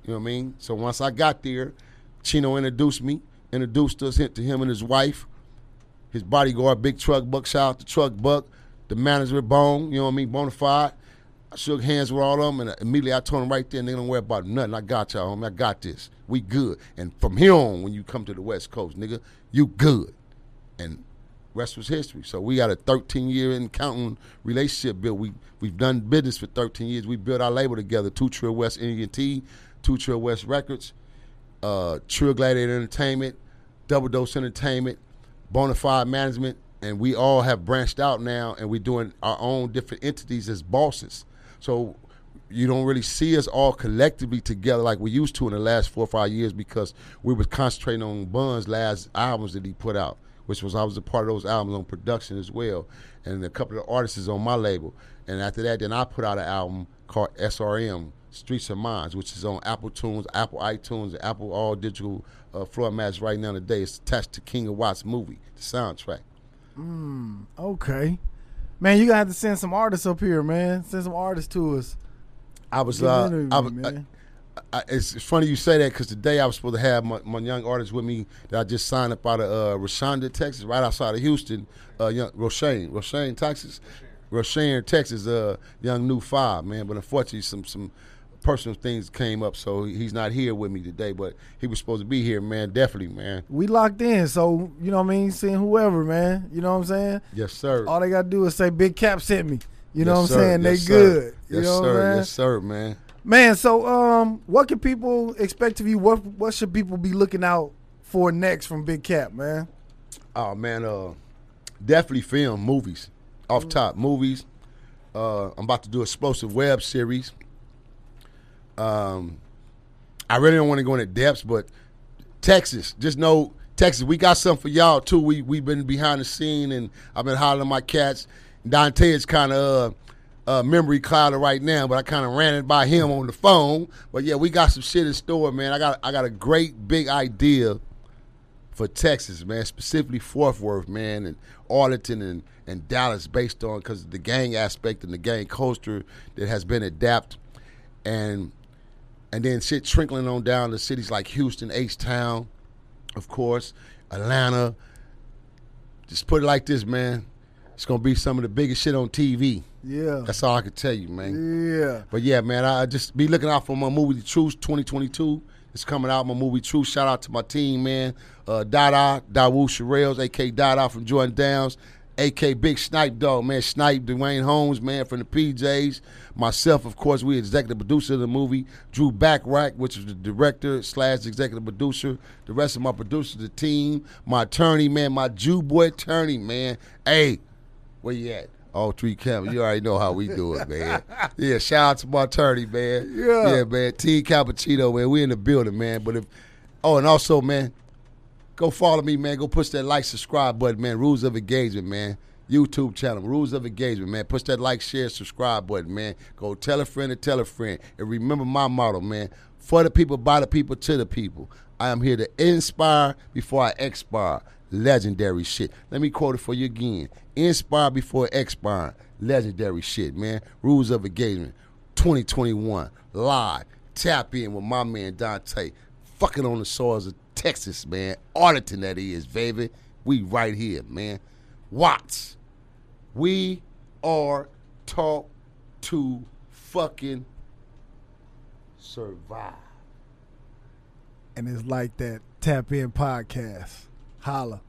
You know what I mean? So once I got there, Chino introduced me, introduced us to him and his wife, his bodyguard, Big Truck Buck, shout out to Truck Buck, the manager Bone, you know what I mean, Bonafide. I shook hands with all of them, and immediately I told them right there, and they don't worry about nothing. I got y'all, homie. I got this. We good. And from here on, when you come to the West Coast, nigga, you good. And rest was history. So we got a 13 year and counting relationship built. We we've done business for 13 years. We built our label together. Two Trill West T, Two Trill West Records, uh, Trill Gladiator Entertainment, Double Dose Entertainment, Bonafide Management, and we all have branched out now, and we're doing our own different entities as bosses. So you don't really see us all collectively together like we used to in the last four or five years because we was concentrating on Bun's last albums that he put out, which was I was a part of those albums on production as well, and a couple of artists on my label. And after that, then I put out an album called SRM Streets of Minds, which is on Apple Tunes, Apple iTunes, and Apple all digital uh, floor mats right now today. It's attached to King of Watts movie, the soundtrack.
Okay. Man, you gotta have to send some artists up here, man. Send some artists to us.
I was, uh, I, was-
man.
I, it's, it's funny you say that because today I was supposed to have my, my young artist with me that I just signed up out of uh, Rosharon, Texas, right outside of Houston. Uh, young Roshane, Roshane, Texas, Roshane, Texas. Uh, young new five man, but unfortunately some some personal things came up, so he's not here with me today. But he was supposed to be here, man. Definitely, man.
we locked in, so you know what I mean. Seeing whoever, man. You know what I'm saying.
Yes, sir.
All they gotta do is say Big Cap sent me. You know
Yes,
what I'm
sir.
saying?
Yes,
they
sir.
good. You
yes,
know
sir.
what I'm
Yes, sir, man.
Man, so um, what can people expect of you? What what should people be looking out for next from Big Cap, man?
Oh man, uh, definitely film movies. Off top movies. Uh, I'm about to do explosive web series. Um, I really don't want to go into depths, but Texas, just know Texas, we got something for y'all too. We we've been behind the scene, and I've been hollering my cats. Dante is kind of uh, uh, memory clouded right now, but I kind of ran it by him on the phone. But yeah, we got some shit in store, man. I got I got a great big idea for Texas, man, specifically Fort Worth, man, and Arlington and, and Dallas, based on because the gang aspect and the gang culture that has been adapted, and and then shit trickling on down to cities like Houston, H Town, of course, Atlanta. Just put it like this, man. It's gonna be some of the biggest shit on TV.
Yeah,
That's all I can tell you, man.
yeah.
But yeah, man, I just be looking out for my movie, The Truth 2022. It's coming out, my movie, Truth. Shout out to my team, man. Uh, Dada, Daude Sherrills, A.K. Dada from Jordan Downs, A.K. Big Snipe Dog, man. Snipe, Dwayne Holmes, man, from the PJs. Myself, of course, we executive producer of the movie. Drew Backrack, which is the director slash executive producer. The rest of my producers, the team. My attorney, man, my Jew boy attorney, man. Hey, where you at? All three cameras. You already know how we do it, man. Yeah, shout out to my attorney, man.
Yeah.
Yeah, man. T Cappuccino, man. We in the building, man. But if oh, and also, man, go follow me, man. Go push that like, subscribe button, man. Rules of engagement, man. YouTube channel, rules of engagement, man. Push that like, share, subscribe button, man. Go tell a friend to tell a friend. And remember my motto, man. For the people, by the people, to the people. I am here to inspire before I expire. Legendary shit. Let me quote it for you again. Inspire before expire. Legendary shit, man. Rules of engagement. 2021. Live. Tap in with my man Dante. Fucking on the soils of Texas, man. Arlington, that is, baby. We right here, man. Watts. We are taught to fucking survive.
And it's like that tap in podcast. Holla.